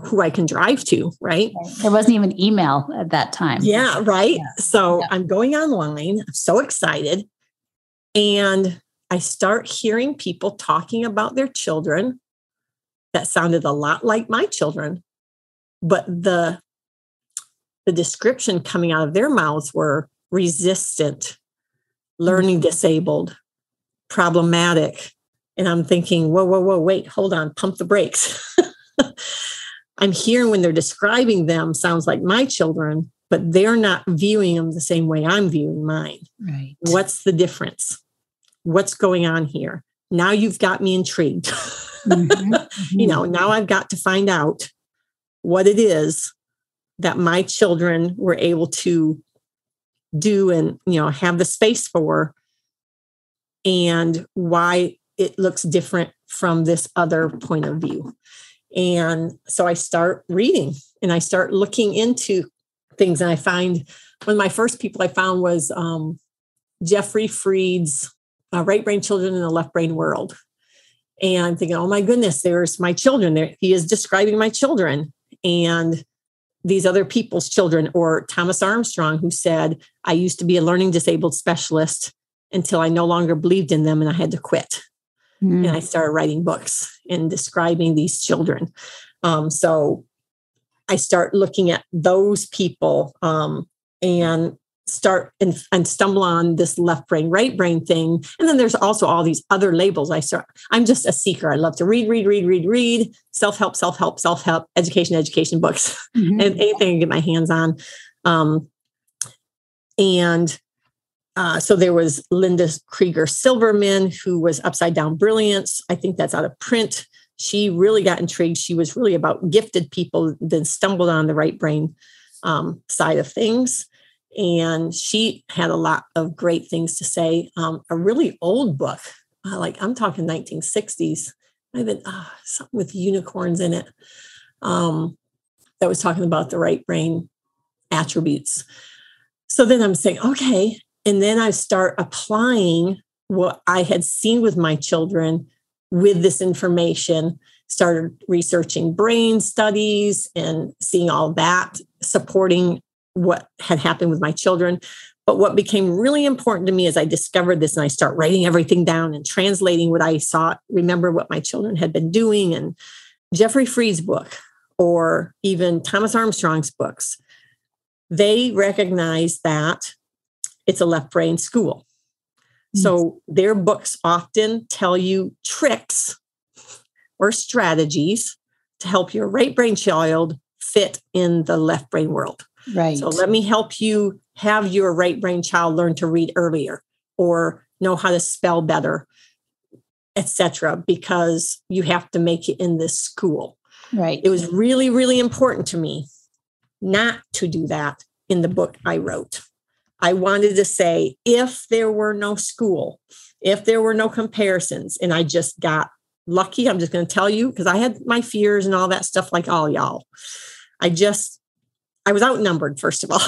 who I can drive to, right? There wasn't even email at that time. Yeah, right. Yeah. So yeah. I'm going online. I'm so excited. And I start hearing people talking about their children that sounded a lot like my children, but the the description coming out of their mouths were resistant, learning mm-hmm. disabled, problematic. And I'm thinking, whoa, whoa, whoa, wait, hold on, pump the brakes. I'm hearing when they're describing them sounds like my children, but they're not viewing them the same way I'm viewing mine. Right. What's the difference? What's going on here? Now you've got me intrigued. Mm-hmm. Mm-hmm. you know, now I've got to find out what it is that my children were able to do and, you know, have the space for and why it looks different from this other point of view. And so I start reading and I start looking into things. And I find one of my first people I found was um, Jeffrey Freed's uh, Right Brain Children in the Left Brain World. And I'm thinking, oh my goodness, there's my children. There, he is describing my children and these other people's children. Or Thomas Armstrong, who said, I used to be a learning disabled specialist until I no longer believed in them and I had to quit. Mm. And I started writing books and describing these children. Um, so I start looking at those people um, and start and, and, stumble on this left brain right brain thing and then there's also all these other labels i start i'm just a seeker i love to read read read read read self-help self-help self-help education education books mm-hmm. and anything i can get my hands on um, and uh, so there was Linda Kreger Silverman, who was Upside Down Brilliance. I think that's out of print. She really got intrigued. She was really about gifted people, then stumbled on the right brain um, side of things. And she had a lot of great things to say. Um, a really old book, uh, like I'm talking 1960s, I've uh, something with unicorns in it, um, that was talking about the right brain attributes. So then I'm saying, okay, and then I start applying what I had seen with my children with this information, started researching brain studies and seeing all that, supporting what had happened with my children. But what became really important to me as I discovered this and I start writing everything down and translating what I saw, remember what my children had been doing. And Jeffrey Freed's book, or even Thomas Armstrong's books, they recognize that it's a left brain school. Mm-hmm. So their books often tell you tricks or strategies to help your right brain child fit in the left brain world. Right. So let me help you have your right brain child learn to read earlier or know how to spell better, etc. because you have to make it in this school. Right. It was really, really important to me not to do that in the book I wrote. I wanted to say, if there were no school, if there were no comparisons, and I just got lucky, I'm just going to tell you, because I had my fears and all that stuff, like all y'all. I just, I was outnumbered, first of all.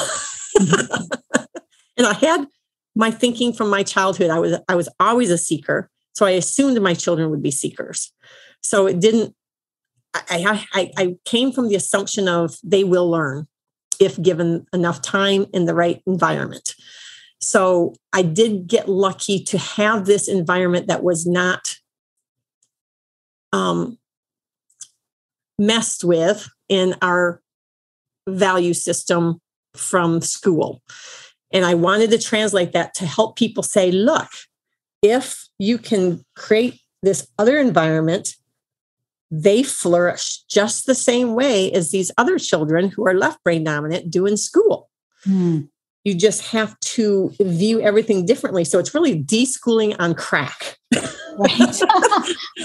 and I had my thinking from my childhood. I was, I was always a seeker. So I assumed my children would be seekers. So it didn't, I, I, I came from the assumption of they will learn if given enough time in the right environment. So I did get lucky to have this environment that was not um, messed with in our value system from school. And I wanted to translate that to help people say, look, if you can create this other environment they flourish just the same way as these other children who are left brain dominant do in school. Mm. You just have to view everything differently. So it's really deschooling on crack. Right.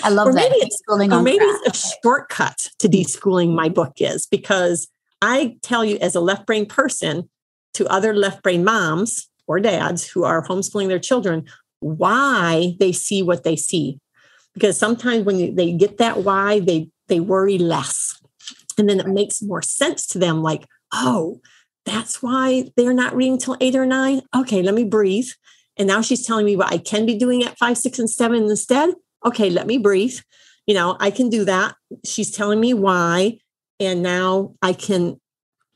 I love or that. Maybe deschooling or maybe crack. it's a shortcut to deschooling my book is because I tell you as a left brain person to other left brain moms or dads who are homeschooling their children why they see what they see because sometimes when you, they get that why they they worry less. And then it makes more sense to them like oh that's why they're not reading till eight or nine? Okay let me breathe. And now she's telling me what i can be doing at five six and seven instead? Okay let me breathe. You know i can do that. She's telling me why and now i can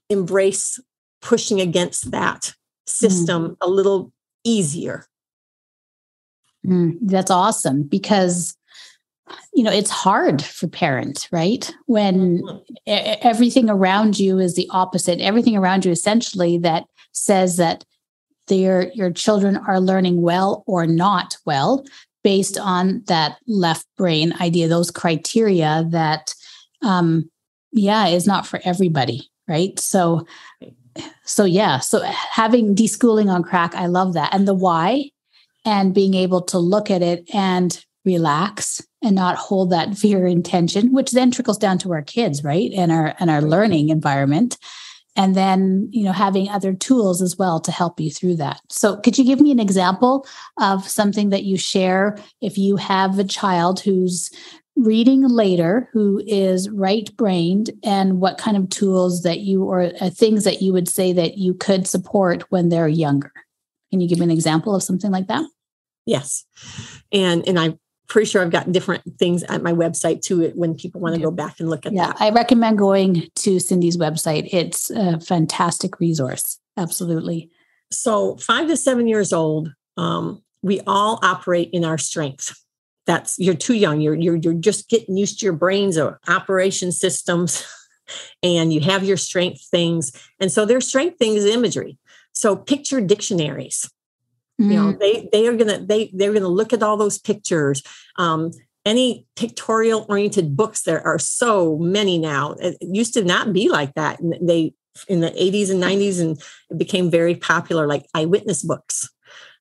embrace pushing against that system mm. a little easier. Mm, that's awesome because you know it's hard for parents right? When mm-hmm. everything around you is the opposite. Everything around you essentially that says that their your children are learning well or not well based on that left brain idea those criteria that um yeah is not for everybody right? So so yeah so having deschooling on crack i love that. And the why and being able to look at it and relax and not hold that fear and tension which then trickles down to our kids right? And our and our learning environment. And then you know having other tools as well to help you through that. So could you give me an example of something that you share if you have a child who's reading later who is right brained and what kind of tools that you or uh, things that you would say that you could support when they're younger? Can you give me an example of something like that? Yes. And and i pretty sure I've got different things at my website too when people want to go back and look at yeah, that. I recommend going to Cindy's website. It's a fantastic resource. Absolutely. So, five to seven years old, um, we all operate in our strength. That's you're too young. You're you're you're just getting used to your brains or operation systems, and you have your strength things. And so their strength thing is imagery. So picture dictionaries mm You know, mm. they they are gonna they they're gonna look at all those pictures. Um, any pictorial oriented books there are so many now. It used to not be like that. And they in the 80s and 90s and it became very popular like eyewitness books.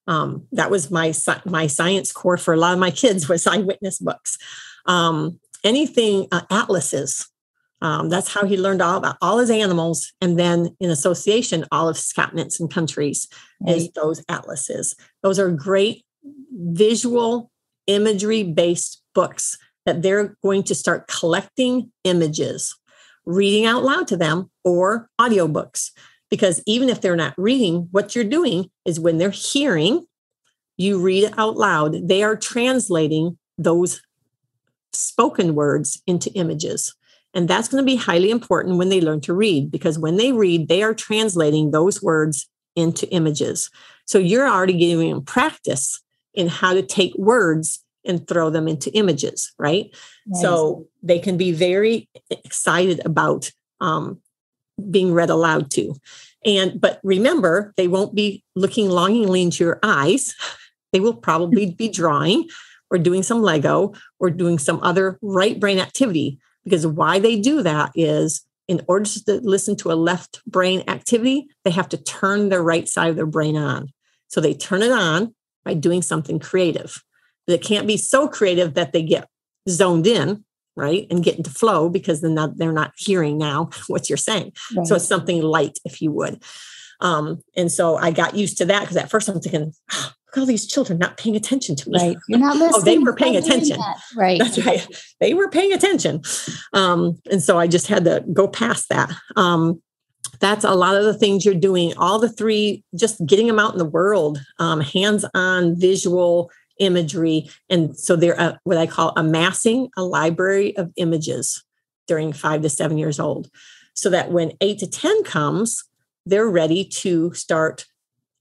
Um, that was my my science core for a lot of my kids was eyewitness books. Um, anything uh, atlases um, that's how he learned all about all his animals. And then in association, all of his continents and countries right. is those atlases. Those are great visual imagery based books that they're going to start collecting images, reading out loud to them, or audiobooks. Because even if they're not reading, what you're doing is when they're hearing, you read out loud, they are translating those spoken words into images. And that's going to be highly important when they learn to read, because when they read, they are translating those words into images. So you're already giving them practice in how to take words and throw them into images, right? Nice. So they can be very excited about um, being read aloud to. And but remember, they won't be looking longingly into your eyes. They will probably be drawing or doing some Lego or doing some other right brain activity because why they do that is in order to listen to a left brain activity, they have to turn their right side of their brain on. So they turn it on by doing something creative. But it can't be so creative that they get zoned in right? And get into flow because then not, they're not hearing now what you're saying. Right. So it's something light, if you would. Um, and so I got used to that because at first I'm thinking, oh, look all these children not paying attention to me. Right. You're not listening. oh, they were paying attention. Right. That's right. They were paying attention. Um, and so I just had to go past that. Um, that's a lot of the things you're doing. All the three, just getting them out in the world, um, hands on visual imagery. And so they're uh, what I call amassing a library of images during five to seven years old. So that when eight to 10 comes, they're ready to start.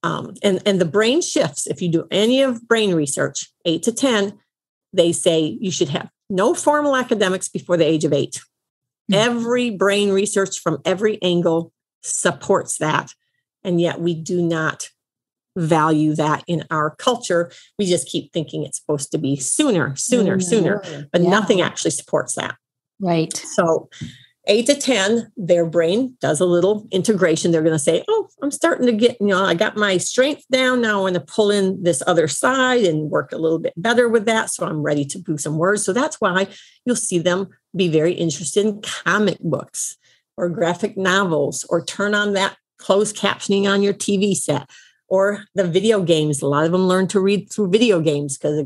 Um, and, and the brain shifts. If you do any of brain research, eight to 10, they say you should have no formal academics before the age of 8 mm-hmm. Every brain research from every angle supports that. And yet we do not value that in our culture. We just keep thinking it's supposed to be sooner, sooner, mm-hmm. sooner, but yeah. nothing actually supports that. Right. So eight to 10, their brain does a little integration. They're going to say, Oh, I'm starting to get, you know, I got my strength down. Now I want to pull in this other side and work a little bit better with that. So I'm ready to do some words. So that's why you'll see them be very interested in comic books or graphic novels or turn on that closed captioning on your TV set or the video games. A lot of them learn to read through video games because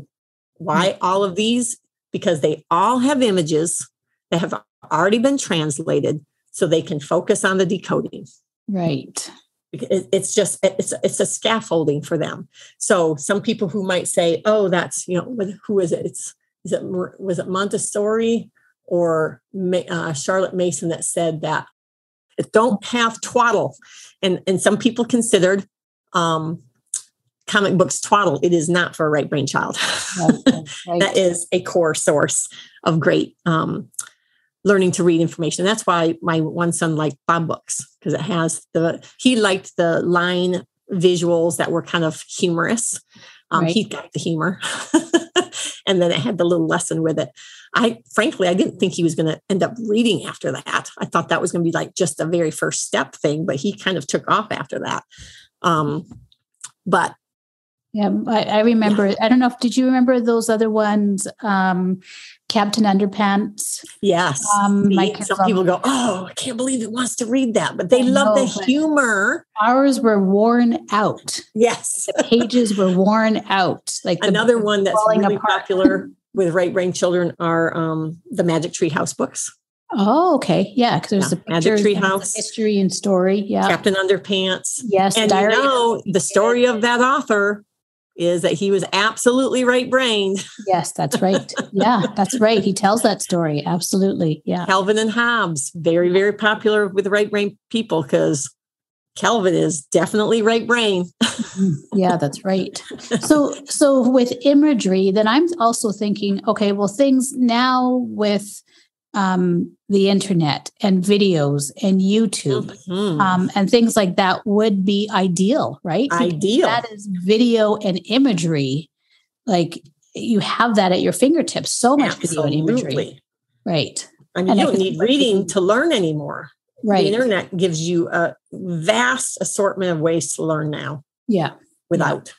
why mm-hmm. all of these? Because they all have images that have already been translated so they can focus on the decoding. Right. It's just it's it's a scaffolding for them. So some people who might say, "Oh, that's you know who is it? It's is it was it Montessori or uh, Charlotte Mason that said that don't have twaddle, and and some people considered um, comic books twaddle. It is not for a right brain child. Right, right. that is a core source of great um, learning to read information. That's why my one son liked Bob books because it has the he liked the line visuals that were kind of humorous. Um, right. He got the humor, and then it had the little lesson with it. I frankly I didn't think he was going to end up reading after that. I thought that was going to be like just a very first step thing, but he kind of took off after that. Um, but yeah, I, I remember. Yeah. I don't know if did you remember those other ones? Um, Captain Underpants. Yes. Um, some people go, "Oh, I can't believe it wants to read that," but they I love know, the humor. Ours were worn out. Yes, the pages were worn out. Like another one that's really apart. popular with right brain children are um, the Magic Tree House books. Oh, okay. Yeah, because there's yeah. the Magic Tree House, history and story. Yeah, Captain Underpants. Yes, and you know the story of that author is that he was absolutely right brained. Yes, that's right. Yeah, that's right. He tells that story. Absolutely. Yeah. Calvin and Hobbes, very, very popular with right brain people because Calvin is definitely right brain. Mm, yeah, that's right. So so with imagery, then I'm also thinking, okay, well, things now with um, the internet and videos and YouTube mm-hmm. um, and things like that would be ideal, right? Because ideal. That is video and imagery. Like you have that at your fingertips. So much Absolutely. video and imagery. Right. I mean, and you don't need reading to learn anymore. Right. The internet gives you a vast assortment of ways to learn now. Yeah. Without.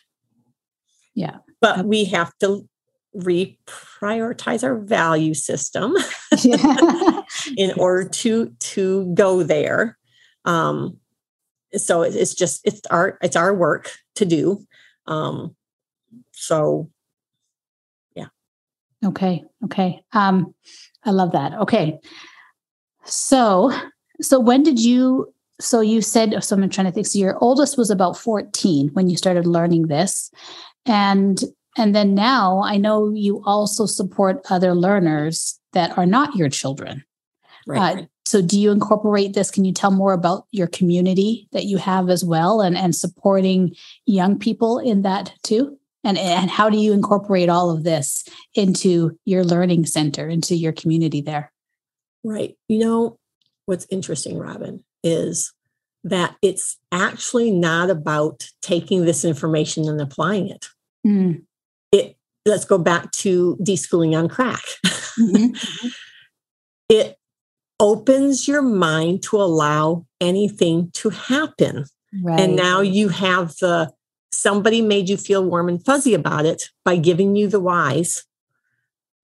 Yeah. But we have to reprioritize our value system in order to to go there. Um so it's just it's our it's our work to do. Um so yeah. Okay okay. Um i love that. Okay. So so when did you so you said so i'm trying to think so your oldest was about 14 when you started learning this. And and then now I know you also support other learners that are not your children. Right. Uh, so do you incorporate this? Can you tell more about your community that you have as well and, and supporting young people in that too? And, and how do you incorporate all of this into your learning center, into your community there? Right. You know, what's interesting, Robin, is that it's actually not about taking this information and applying it. Mm it let's go back to deschooling on crack. Mm-hmm. it opens your mind to allow anything to happen. Right. And now you have the somebody made you feel warm and fuzzy about it by giving you the whys.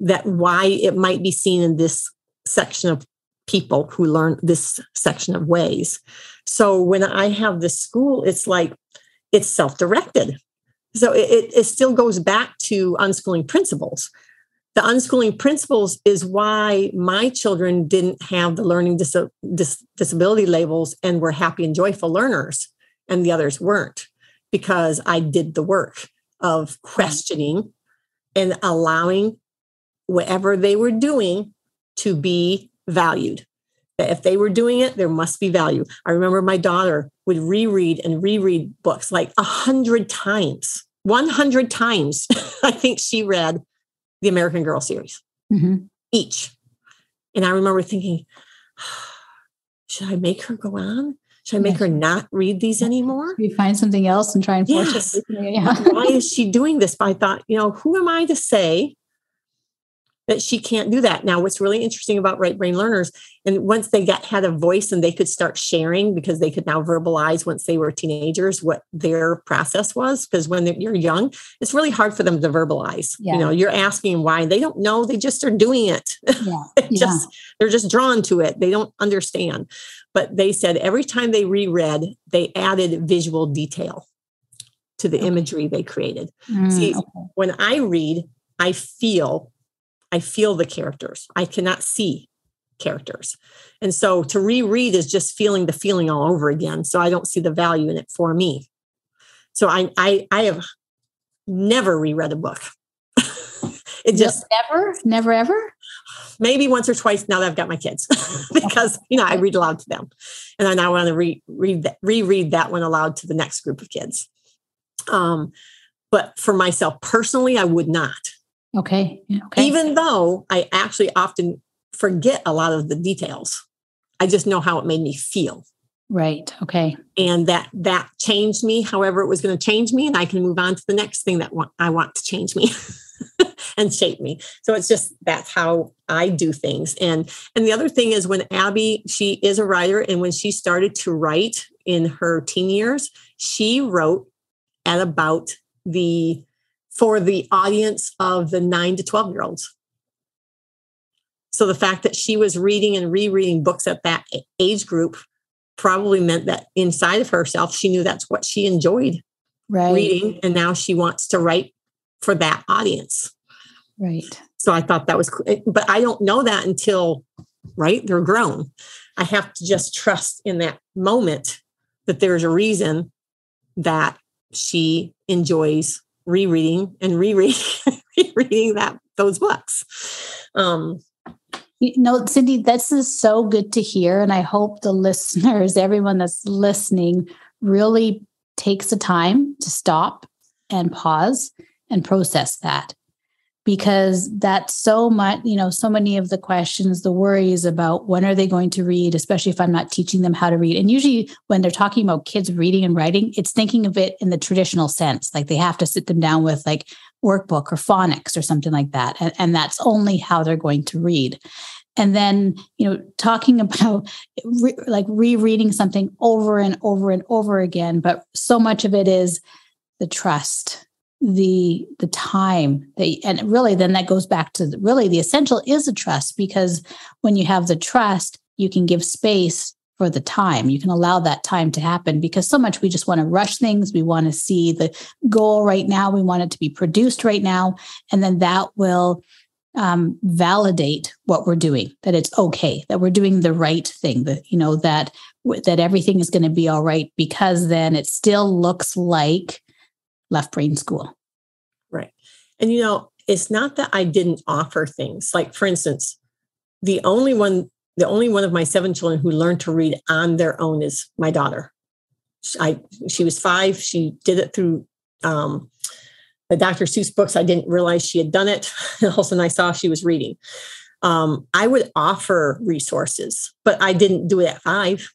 that why it might be seen in this section of people who learn this section of ways. So when I have this school, it's like it's self-directed. So it, it still goes back to unschooling principles. The unschooling principles is why my children didn't have the learning dis- dis- disability labels and were happy and joyful learners, and the others weren't, because I did the work of questioning and allowing whatever they were doing to be valued. That if they were doing it, there must be value. I remember my daughter would reread and reread books like a hundred times. 100 times, I think she read the American Girl series mm-hmm. each. And I remember thinking, should I make her go on? Should I make yes. her not read these anymore? You find something else and try and force yes. it. Yeah. Why is she doing this? But I thought, you know, who am I to say that she can't do that. Now, what's really interesting about right brain learners, and once they got had a voice and they could start sharing because they could now verbalize once they were teenagers what their process was. Because when you're young, it's really hard for them to verbalize. Yeah. You know, you're asking why they don't know; they just are doing it. Yeah. just yeah. they're just drawn to it. They don't understand. But they said every time they reread, they added visual detail to the okay. imagery they created. Mm, See, okay. when I read, I feel I feel the characters. I cannot see characters. And so to reread is just feeling the feeling all over again. So I don't see the value in it for me. So I I, I have never reread a book. it just never, never ever. Maybe once or twice now that I've got my kids, because you know I read aloud to them, and I now want to re- read that, reread that one aloud to the next group of kids. Um, but for myself personally, I would not. Okay. okay. Even though I actually often forget a lot of the details, I just know how it made me feel. Right. Okay. And that that changed me. However, it was going to change me, and I can move on to the next thing that want, I want to change me and shape me. So it's just that's how I do things. And and the other thing is when Abby, she is a writer, and when she started to write in her teen years, she wrote at about the for the audience of the nine to 12 year olds. So the fact that she was reading and rereading books at that age group probably meant that inside of herself, she knew that's what she enjoyed right. reading. And now she wants to write for that audience. Right. So I thought that was, cool. Eh, but I don't know that until, right, they're grown. I have to just trust in that moment that there's a reason that she enjoys rereading and rereading rereading that those books. Um, you know, Cindy, this is so good to hear. And I hope the listeners, everyone that's listening, really takes the time to stop and pause and process that because that's so much, you know, so many of the questions, the worries about when are they going to read, especially if I'm not teaching them how to read. And usually when they're talking about kids reading and writing, it's thinking of it in the traditional sense. Like they have to sit them down with like workbook or phonics or something like that. And, and that's only how they're going to read. And then, you know, talking about re- like rereading something over and over and over again, but so much of it is the trust the the time that and really then that goes back to the, really the essential is a trust because when you have the trust you can give space for the time. You can allow that time to happen because so much we just want to rush things. We want to see the goal right now. We want it to be produced right now. And then that will um, validate what we're doing that it's okay that we're doing the right thing that you know that that everything is going to be all right because then it still looks like left brain school. Right. And you know, it's not that I didn't offer things. Like for instance, the only one the only one of my seven children who learned to read on their own is my daughter. I she was 5, she did it through um the Dr. Seuss books. I didn't realize she had done it. All of a sudden I saw she was reading. Um, I would offer resources, but I didn't do it at five.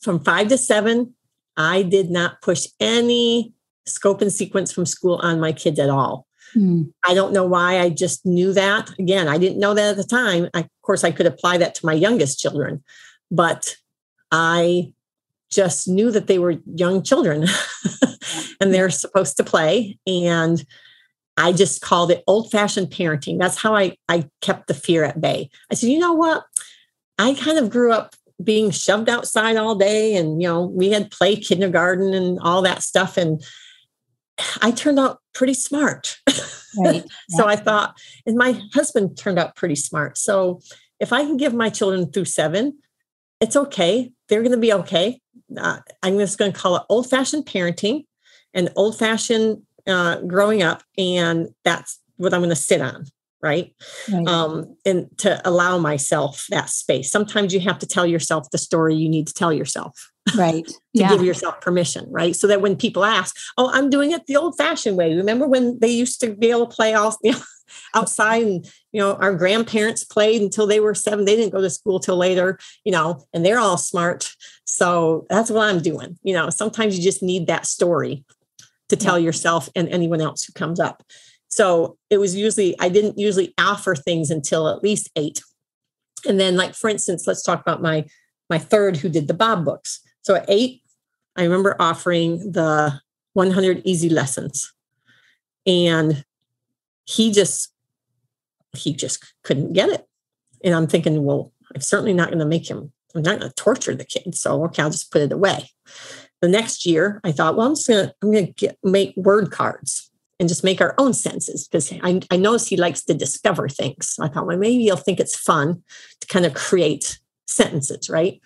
From five to seven, I did not push any scope and sequence from school on my kids at all. Mm. I don't know why. I just knew that. Again, I didn't know that at the time. I, of course, I could apply that to my youngest children, but I just knew that they were young children and they're supposed to play. And I just called it old fashioned parenting. That's how I, I kept the fear at bay. I said, you know what? I kind of grew up being shoved outside all day and, you know, we had play kindergarten and all that stuff. And I turned out pretty smart. Right. so I thought, and my husband turned out pretty smart. So if I can give my children through seven, it's okay. They're going to be okay. Uh, I'm just going to call it old fashioned parenting and old fashioned uh, growing up. And that's what I'm going to sit on. Right? right. Um, and to allow myself that space. Sometimes you have to tell yourself the story you need to tell yourself. Right. to yeah. give yourself permission. Right. So that when people ask, Oh, I'm doing it the old fashioned way. Remember when they used to be able to play all, you know, outside and you know our grandparents played until they were seven they didn't go to school till later you know and they're all smart so that's what i'm doing you know sometimes you just need that story to tell yourself and anyone else who comes up so it was usually i didn't usually offer things until at least eight and then like for instance let's talk about my my third who did the bob books so at eight i remember offering the 100 easy lessons. And he just he just couldn't get it. And i'm thinking well i'm certainly not going to make him i'm not going to torture the kid. So okay i'll just put it away. The next year i thought well i'm just going to i'm going to make word cards and just make our own sentences because I, I noticed he likes to discover things. I thought well maybe he'll think it's fun to kind of create sentences right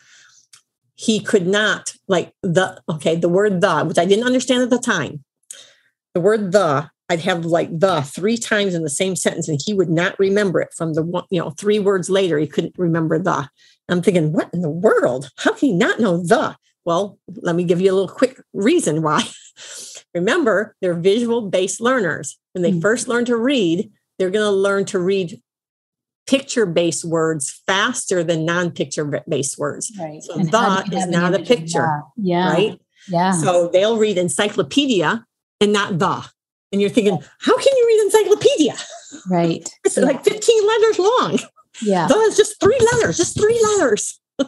he could not like the okay the word the which i didn't understand at the time the word the I'd have like the three times in the same sentence and he would not remember it from the one, you know, three words later, he couldn't remember the. I'm thinking, what in the world? How can he not know the? Well, let me give you a little quick reason why. Remember, they're visual based learners. When they mm-hmm. first learn to read, they're going to learn to read picture based words faster than non picture based words. Right. So and the is not a picture. Yeah. Right. Yeah. So they'll read encyclopedia and not the and you're thinking, how can you read encyclopedia? Right. it's yeah. like 15 letters long. Yeah. That's just three letters, just three letters.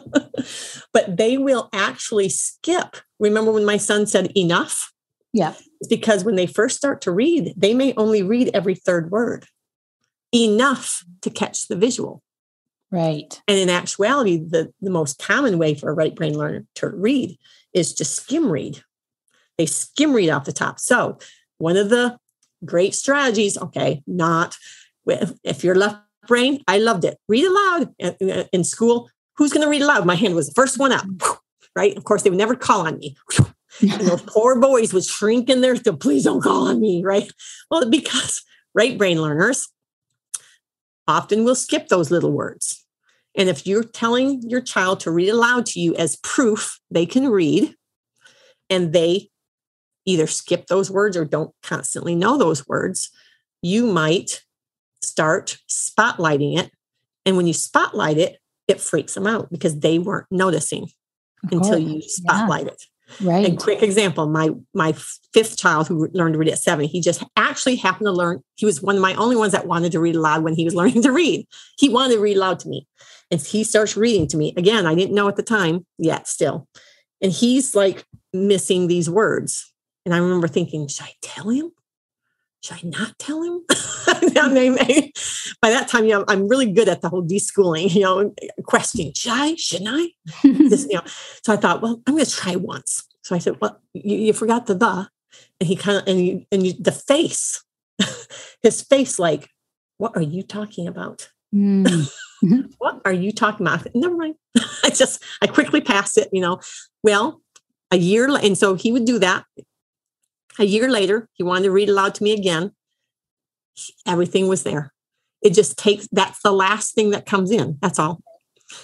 but they will actually skip. Remember when my son said enough? Yeah. It's because when they first start to read, they may only read every third word, enough to catch the visual. Right. And in actuality, the, the most common way for a right brain learner to read is to skim read. They skim read off the top. So one of the great strategies, okay, not if you're left brain, I loved it. Read aloud in school. Who's going to read aloud? My hand was the first one up, mm-hmm. right? Of course, they would never call on me. and those poor boys would shrink in there. So please don't call on me, right? Well, because right brain learners often we'll skip those little words. And if you're telling your child to read aloud to you as proof they can read, and they either skip those words or don't constantly know those words, you might start spotlighting it. And when you spotlight it, it freaks them out because they weren't noticing until you spotlight yeah. it. Right. And quick example, my my fifth child who learned to read at seven, he just actually happened to learn. He was one of my only ones that wanted to read aloud when he was learning to read. He wanted to read aloud to me. And he starts reading to me. Again, I didn't know at the time yet still. And he's like missing these words. And I remember thinking, should I tell him? Should I not tell him? by that time, you know, I'm really good at the whole deschooling, you know, questioning, should I, shouldn't I? this, you know, so I thought, well, I'm going to try once. So I said, well, you, you forgot the the, and he kind of, and you, and you, the face, his face, like, what are you talking about? Mm. what are you talking about? Never mind. I just, I quickly passed it, you know. Well, a year, and so he would do that a year later, he wanted to read aloud to me again. Everything was there. It just takes that's the last thing that comes in. That's all.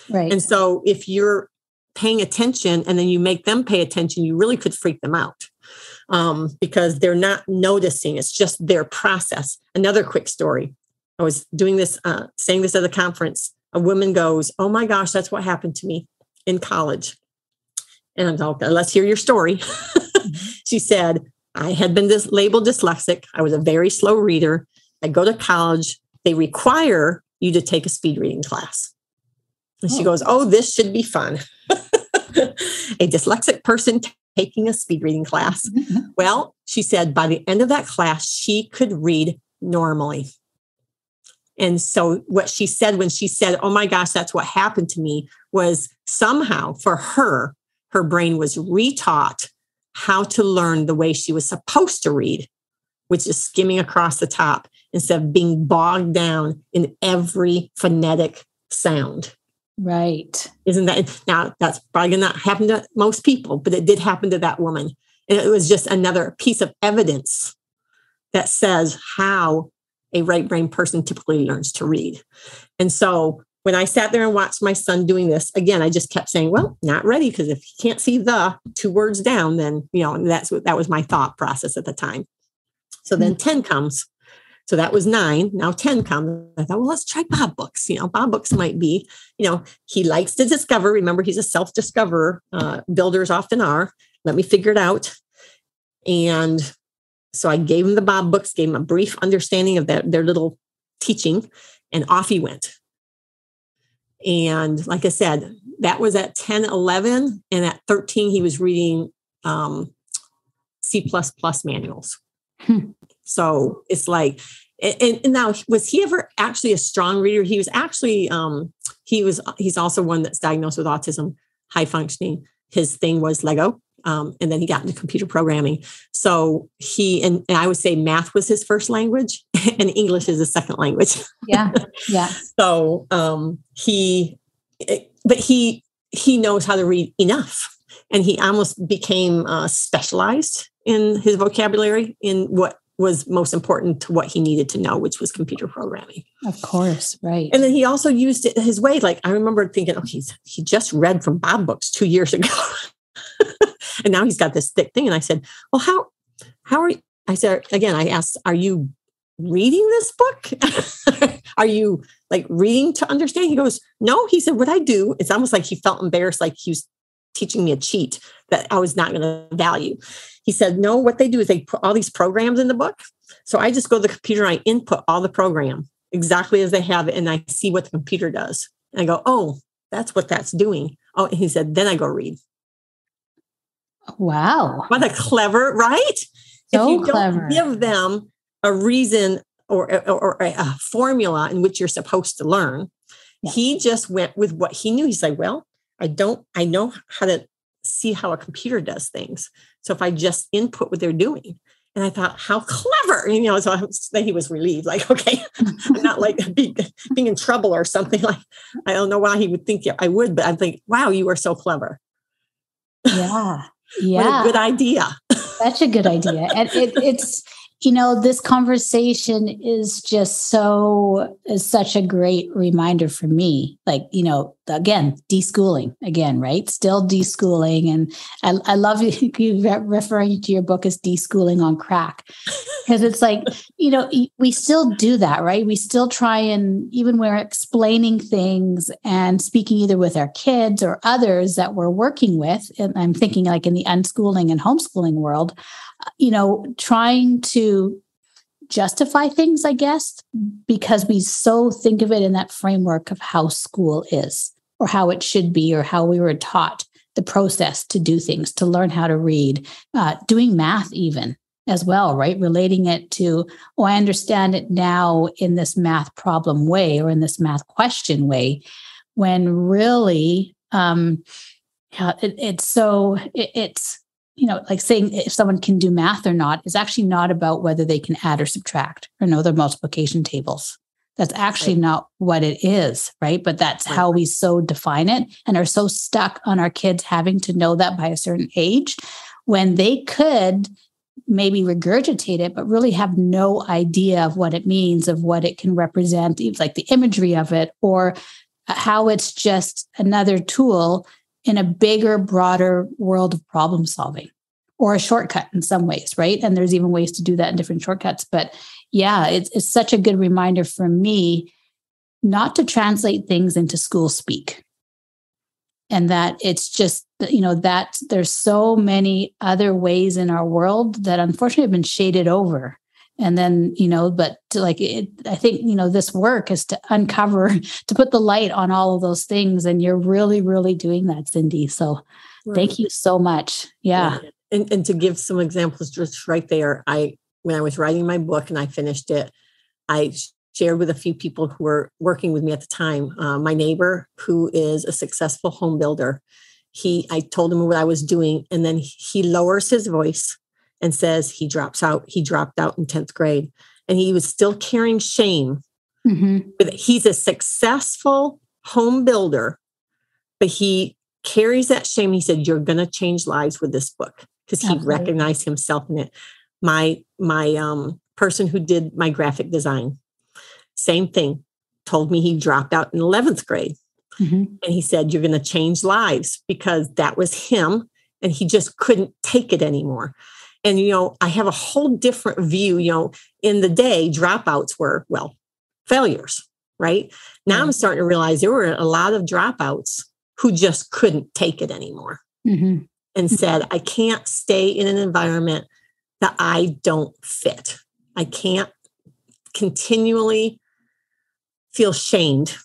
Right. And so if you're paying attention and then you make them pay attention, you really could freak them out um, because they're not noticing. It's just their process. Another quick story. I was doing this, uh, saying this at a conference. A woman goes, Oh my gosh, that's what happened to me in college. And I'm like, okay, let's hear your story. she said, I had been dis- labeled dyslexic. I was a very slow reader. I go to college. They require you to take a speed reading class. And oh. she goes, Oh, this should be fun. a dyslexic person t- taking a speed reading class. Well, she said by the end of that class, she could read normally. And so, what she said when she said, Oh my gosh, that's what happened to me, was somehow for her, her brain was retaught how to learn the way she was supposed to read, which is skimming across the top instead of being bogged down in every phonetic sound. Right. Isn't that now? That's probably not happen to most people, but it did happen to that woman. And it was just another piece of evidence that says how a right brain person typically learns to read. And so when I sat there and watched my son doing this, again, I just kept saying, well, not ready, because if you can't see the two words down, then, you know, that's what that was my thought process at the time. So then mm-hmm. 10 comes. So that was nine. Now 10 comes. I thought, well, let's try Bob Books. You know, Bob Books might be, you know, he likes to discover. Remember, he's a self discoverer. Uh, builders often are. Let me figure it out. And so I gave him the Bob Books, gave him a brief understanding of their little teaching, and off he went. And like I said, that was at 10, 11. And at 13, he was reading um, C manuals. Hmm. So it's like, and, and, now was he ever actually a strong reader? He was actually, um, he was, he's also one that's diagnosed with autism, high functioning. His thing was Lego. Um, and then he got into computer programming. So he and, and, I would say math was his first language, and English is a second language. Yeah, yeah. so um, he, eh, but he he knows how to read enough, and he almost became uh, specialized in his vocabulary in what was most important to what he needed to know, which was computer programming. Of course, right. And then he also used it his way. Like I remember thinking, oh, he's he just read from Bob books two years ago. and now he's got this thick thing. And I said, well, how, how are you? I said, again, I asked, are you reading this book? are you like reading to understand? He goes, no. He said, what I do, it's almost like he felt embarrassed, like he was teaching me a cheat that I was not going to value. He said, no, what they do is they put all these programs in the book. So I just go to the computer and I input all the program exactly as they have it, and I see what the computer does. And I go, oh, that's what that's doing. Oh, and he said, then I go read. Wow. What a clever, right? So if you clever. give them a reason or, or, or, a formula in which you're supposed to learn, yeah. he just went with what he knew. He's like, well, I don't, I know how to see how a computer does things. So if I just input what they're doing, and I thought, how clever, you know. So I was, then he was relieved, like, okay, I'm not like being, being in trouble or something. Like, I don't know why he would think I would, but I think, wow, you are so clever. Yeah, yeah. good idea. Such a good idea. And it, it's, you know, this conversation is just so, is such a great reminder for me. Like, you know, again, deschooling again, right? Still deschooling. And I, I love you, referring to your book as deschooling on crack because it's like, you know, we still do that, right? We still try and even we're explaining things and speaking either with our kids or others that we're working with, and I'm thinking like in the unschooling and homeschooling world, you know, trying to justify things, I guess, because we so think of it in that framework of how school is or how it should be or how we were taught the process to do things, to learn how to read, uh, doing math, even as well, right? Relating it to, oh, I understand it now in this math problem way or in this math question way, when really, um, it, it's so, it, it's, you know, like saying if someone can do math or not is actually not about whether they can add or subtract or know their multiplication tables. That's actually right. not what it is, right? But that's right. how we so define it and are so stuck on our kids having to know that by a certain age when they could maybe regurgitate it, but really have no idea of what it means, of what it can represent, like the imagery of it, or uh, how it's just another tool in a bigger, broader world of problem solving or a shortcut in some ways, right? And there's even ways to do that in different shortcuts. But yeah, it's, it's such a good reminder for me not to translate things into school speak. And that it's just, you know, that there's so many other ways in our world that unfortunately have been shaded over and then you know but like it, i think you know this work is to uncover to put the light on all of those things and you're really really doing that cindy so right. thank you so much yeah and, and to give some examples just right there i when i was writing my book and i finished it I shared with a few people who were working with me at the time. Uh, my neighbor, who is a successful home builder, he I told him what I was doing, and then he lowers his voice and says he drops out. He dropped out in tenth grade, and he was still carrying shame. Mm-hmm. He's a successful home builder, but he carries that shame. He said, "You're going to change lives with this book," because he recognized himself in it. My my um, person who did my graphic design, same thing, told me he dropped out in eleventh grade, mm-hmm. and he said, "You're going to change lives," because that was him, and he just couldn't take it anymore. And you know, I have a whole different view. You know, in the day, dropouts were well failures, right? Now mm-hmm. I'm starting to realize there were a lot of dropouts who just couldn't take it anymore mm-hmm. and mm-hmm. said, I can't stay in an environment that I don't fit. I can't continually feel shamed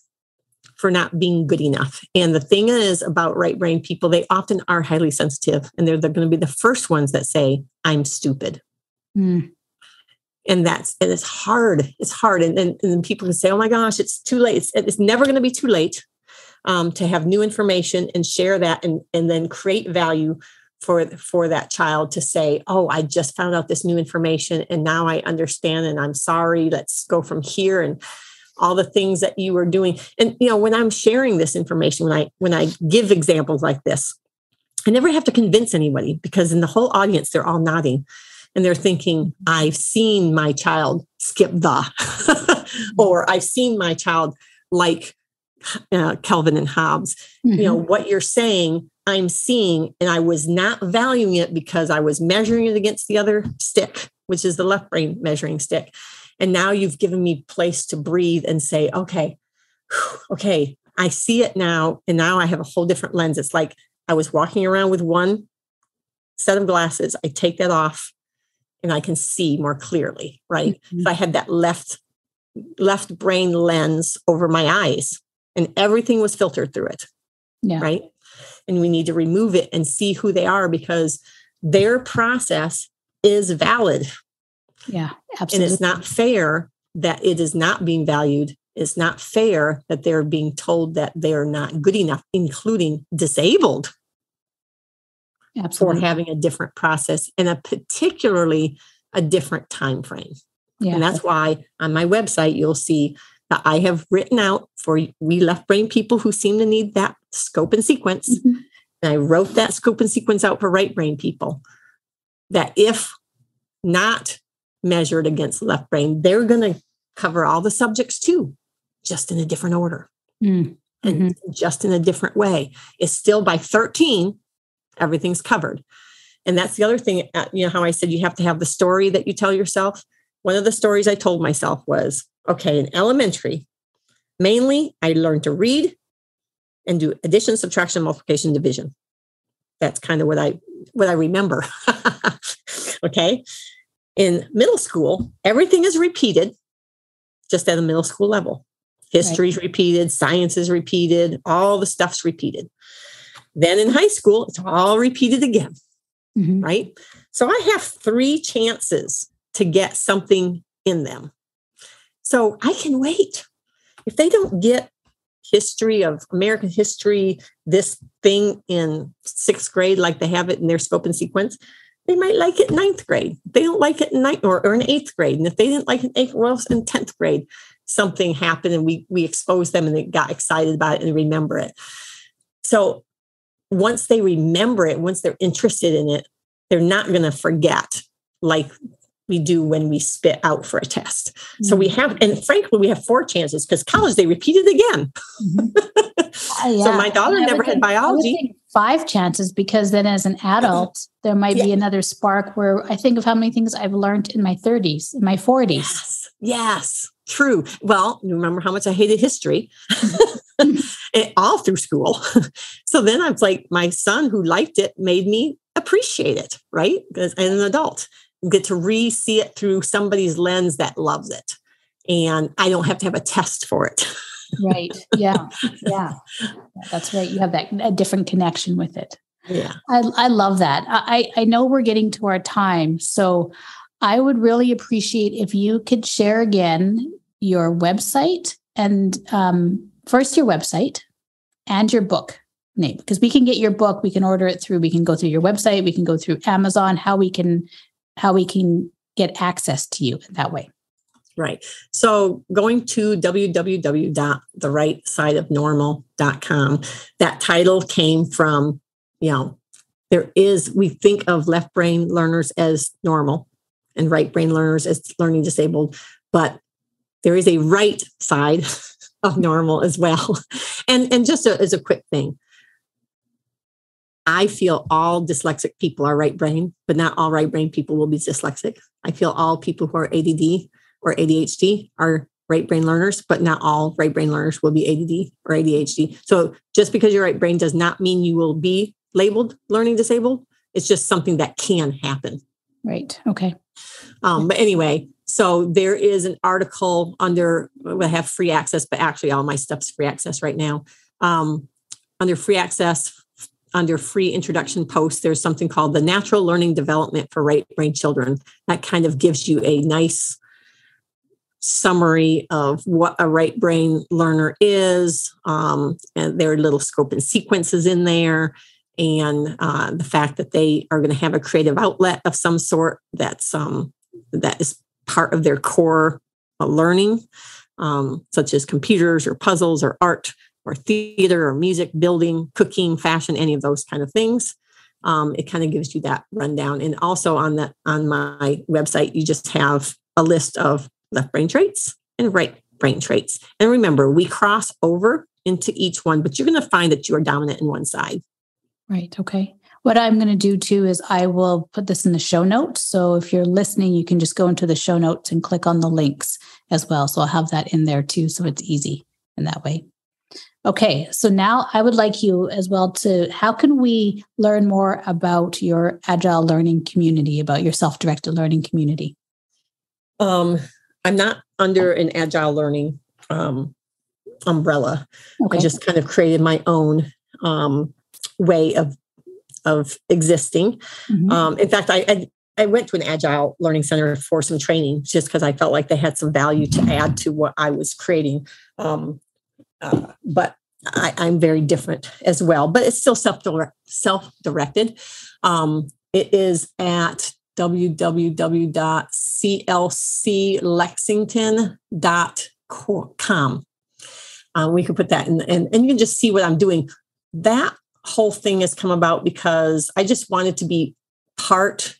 for not being good enough. And the thing is about right brain people, they often are highly sensitive and they're, they're going to be the first ones that say, I'm stupid. Mm. And that's, and it's hard. It's hard. And, and, and people can say, oh my gosh, it's too late. It's, it's never going to be too late um, to have new information and share that and, and then create value for for that child to say oh i just found out this new information and now i understand and i'm sorry let's go from here and all the things that you were doing and you know when i'm sharing this information when i when i give examples like this i never have to convince anybody because in the whole audience they're all nodding and they're thinking i've seen my child skip the or i've seen my child like uh, Calvin and Hobbes. Mm-hmm. You know, mm-hmm. what you're saying, I'm seeing, and I was not valuing it because I was measuring it against the other stick, which is the left brain measuring stick. And now you've given me place to breathe and say, okay, okay, I see it now. And now I have a whole different lens. It's like I was walking around with one set of glasses. I take that off and I can see more clearly, right? Mm-hmm. If I had that left left brain lens over my eyes, and everything was filtered through it. Yeah. Right. And we need to remove it and see who they are because their process is valid. Yeah, absolutely. And it's not fair that it is not being valued. It's not fair that they're being told that they're not good enough, including disabled Absolutely. for having a different process and a particularly a different time frame. Yeah. And that's why on my website you'll see that I have written out for we left brain people who seem to need that scope and sequence. Mm-hmm. And I wrote that scope and sequence out for right brain people that if not measured against left brain, they're going to cover all the subjects too, just in a different order mm-hmm. and just in a different way. It's still by 13, everything's covered. And that's the other thing, uh, you know, how I said you have to have the story that you tell yourself. One of the stories I told myself was Okay, in elementary, mainly I learned to read and do addition, subtraction, multiplication, division. That's kind of what I what I remember. okay. In middle school, everything is repeated just at a middle school level. History's right. repeated, science is repeated, all the stuff's repeated. Then in high school, it's all repeated again. Mm-hmm. Right. So I have three chances to get something in them. So I can wait. If they don't get history of American history, this thing in sixth grade, like they have it in their scope and sequence, they might like it in ninth grade. They don't like it in ninth or, or in eighth grade. And if they didn't like it in eighth, well, in 10th grade, something happened and we we exposed them and they got excited about it and remember it. So once they remember it, once they're interested in it, they're not going to forget like we do when we spit out for a test. Mm-hmm. So we mm-hmm. have, and frankly, we have four chances because college they repeat it again. Mm-hmm. Uh, yeah. So my daughter never had biology. Five chances because then as an adult, there might yeah. be another spark where I think of how many things I've learned in my 30s, in my 40s. Yes, yes true. Well, you remember how much I hated history all through school. so then I was like, my son who liked it made me appreciate it, right? As an adult get to re see it through somebody's lens that loves it. And I don't have to have a test for it. right. Yeah. Yeah. That's right. You have that a different connection with it. Yeah. I, I love that. I, I know we're getting to our time. So I would really appreciate if you could share again your website and um, first your website and your book name because we can get your book we can order it through we can go through your website we can go through amazon how we can how we can get access to you that way right so going to www.therightsideofnormal.com that title came from you know there is we think of left brain learners as normal and right brain learners as learning disabled but there is a right side of normal as well. And and just a, as a quick thing, I feel all dyslexic people are right brain, but not all right brain people will be dyslexic. I feel all people who are ADD or ADHD are right brain learners, but not all right brain learners will be ADD or ADHD. So just because you're right brain does not mean you will be labeled learning disabled. It's just something that can happen. Right. Okay. Um, but anyway, so there is an article under, I have free access, but actually all my stuff's free access right now. Um, under free access, under free introduction posts, there's something called the natural learning development for right brain children. That kind of gives you a nice summary of what a right brain learner is. Um, and there are little scope and sequences in there. And uh, the fact that they are going to have a creative outlet of some sort that's um, that is part of their core uh, learning, um, such as computers or puzzles or art or theater or music, building, cooking, fashion, any of those kind of things. Um, it kind of gives you that rundown. And also on that on my website, you just have a list of left brain traits and right brain traits. And remember, we cross over into each one, but you're going to find that you are dominant in one side. Right. Okay. What I'm going to do too is I will put this in the show notes. So if you're listening, you can just go into the show notes and click on the links as well. So I'll have that in there too. So it's easy in that way. Okay, so now I would like you as well to how can we learn more about your agile learning community, about your self directed learning community? Um, I'm not under an agile learning um, umbrella. Okay. I just kind of created my own um, way of of existing. Mm-hmm. Um, in fact, I, I, I went to an agile learning center for some training just because I felt like they had some value to add to what I was creating. Um, but I, am very different as well, but it's still self self directed. Um, it is at www.clclexington.com. Uh, we can put that in, and, and you can just see what I'm doing. That whole thing has come about because I just wanted to be part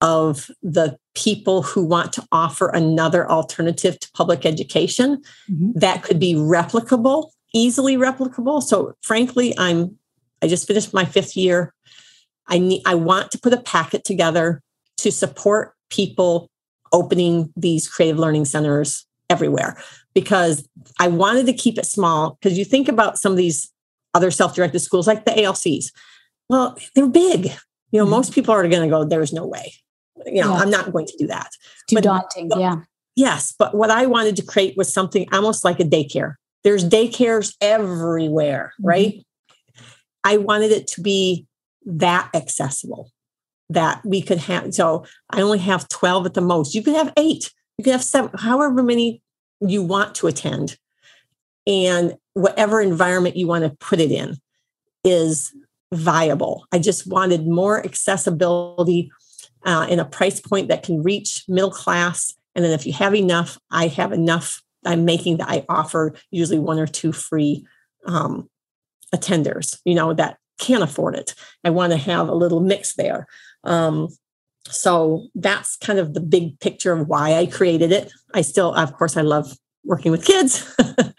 of the people who want to offer another alternative to public education mm-hmm. that could be replicable, easily replicable. So frankly, I'm I just finished my fifth year. I need I want to put a packet together to support people opening these creative learning centers everywhere because I wanted to keep it small because you think about some of these other self-directed schools like the ALCs. Well, they're big. You know, mm-hmm. most people are going to go, there's no way. You know, yeah. I'm not going to do that. too but, daunting. But, yeah. Yes. But what I wanted to create was something almost like a daycare. There's daycares everywhere, mm-hmm. right? I wanted it to be that accessible that we could have. So I only have 12 at the most. You could have eight, you could have seven, however many you want to attend and whatever environment you want to put it in is viable. I just wanted more accessibility uh, in a price point that can reach middle class. And then if you have enough, I have enough I'm making that I offer usually one or two free um, attenders, you know, that can't afford it. I want to have a little mix there. Um, so that's kind of the big picture of why I created it. I still, of course, I love working with kids.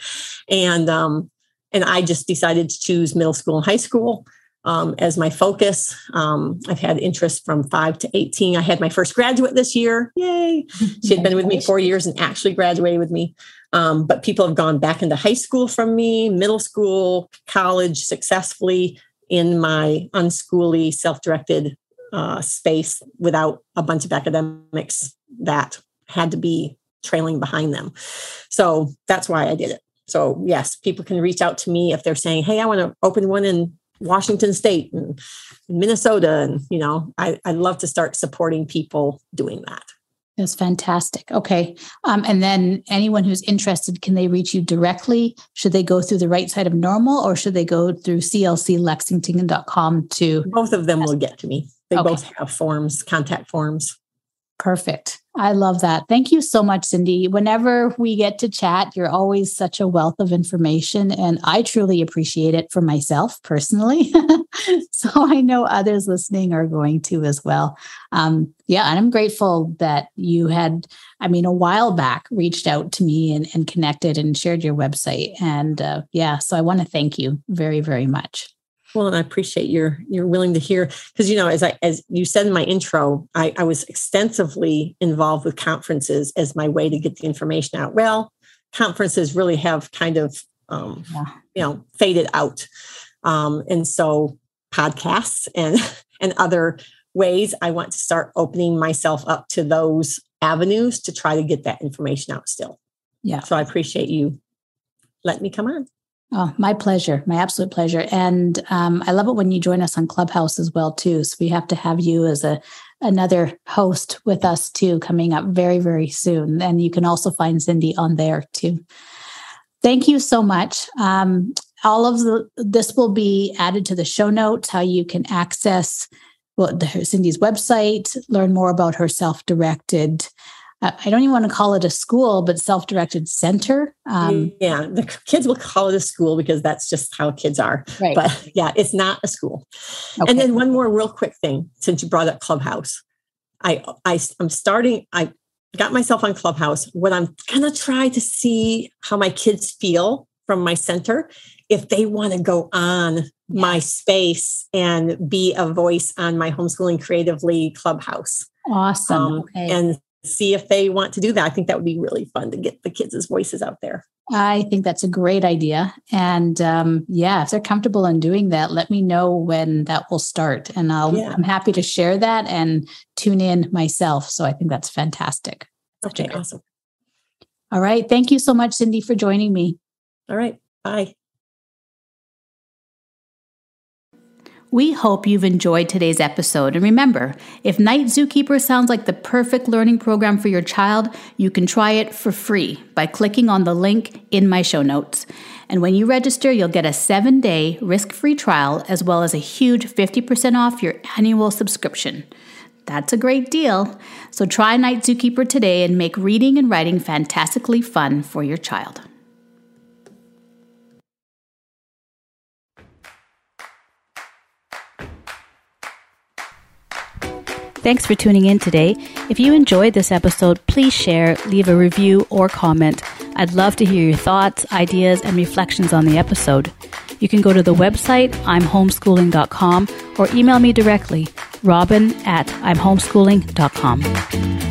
and um, and I just decided to choose middle school and high school um, as my focus. Um, I've had interest from five to 18. I had my first graduate this year. Yay. She had been with me four years and actually graduated with me. Um, but people have gone back into high school from me, middle school, college successfully in my unschooly, self directed uh, space without a bunch of academics that had to be trailing behind them. So that's why I did it. So yes, people can reach out to me if they're saying, "Hey, I want to open one in Washington State and Minnesota. And, you know, I, I love to start supporting people doing that. That's fantastic. Okay. Um, and then anyone who's interested, can they reach you directly? Should they go through the right side of normal or should they go through clclexington.com to? Both of them will get to me. They okay. both have forms, contact forms. Perfect. I love that. Thank you so much, Cindy. Whenever we get to chat, you're always such a wealth of information, and I truly appreciate it for myself personally. so I know others listening are going to as well. Um, yeah, and I'm grateful that you had, I mean, a while back reached out to me and, and connected and shared your website. And uh, yeah, so I want to thank you very, very much. Well, and I appreciate your you're willing to hear because you know, as I as you said in my intro, I, I was extensively involved with conferences as my way to get the information out. Well, conferences really have kind of um, yeah. you know faded out, um, and so podcasts and and other ways I want to start opening myself up to those avenues to try to get that information out still. Yeah. So I appreciate you letting me come on. Oh, my pleasure. My absolute pleasure. And um, I love it when you join us on Clubhouse as well, too. So we have to have you as a another host with us too, coming up very, very soon. And you can also find Cindy on there too. Thank you so much. Um, all of the this will be added to the show notes. How you can access well, the, Cindy's website, learn more about her self-directed I don't even want to call it a school, but self directed center. Um, yeah, the kids will call it a school because that's just how kids are. Right. But yeah, it's not a school. Okay. And then one more real quick thing since you brought up Clubhouse. I, I I'm starting, I got myself on Clubhouse. What I'm gonna try to see how my kids feel from my center if they want to go on my space and be a voice on my homeschooling creatively clubhouse. Awesome. Um, okay. And see if they want to do that. I think that would be really fun to get the kids' voices out there. I think that's a great idea. And um, yeah, if they're comfortable in doing that, let me know when that will start. And I'll, yeah. I'm happy to share that and tune in myself. So I think that's fantastic. Okay, awesome. All right. Thank you so much, Cindy, for joining me. All right. Bye. We hope you've enjoyed today's episode. And remember, if Night Zookeeper sounds like the perfect learning program for your child, you can try it for free by clicking on the link in my show notes. And when you register, you'll get a seven day risk free trial as well as a huge 50% off your annual subscription. That's a great deal. So try Night Zookeeper today and make reading and writing fantastically fun for your child. Thanks for tuning in today. If you enjoyed this episode, please share, leave a review, or comment. I'd love to hear your thoughts, ideas, and reflections on the episode. You can go to the website, imhomeschooling.com, or email me directly, robin at imhomeschooling.com.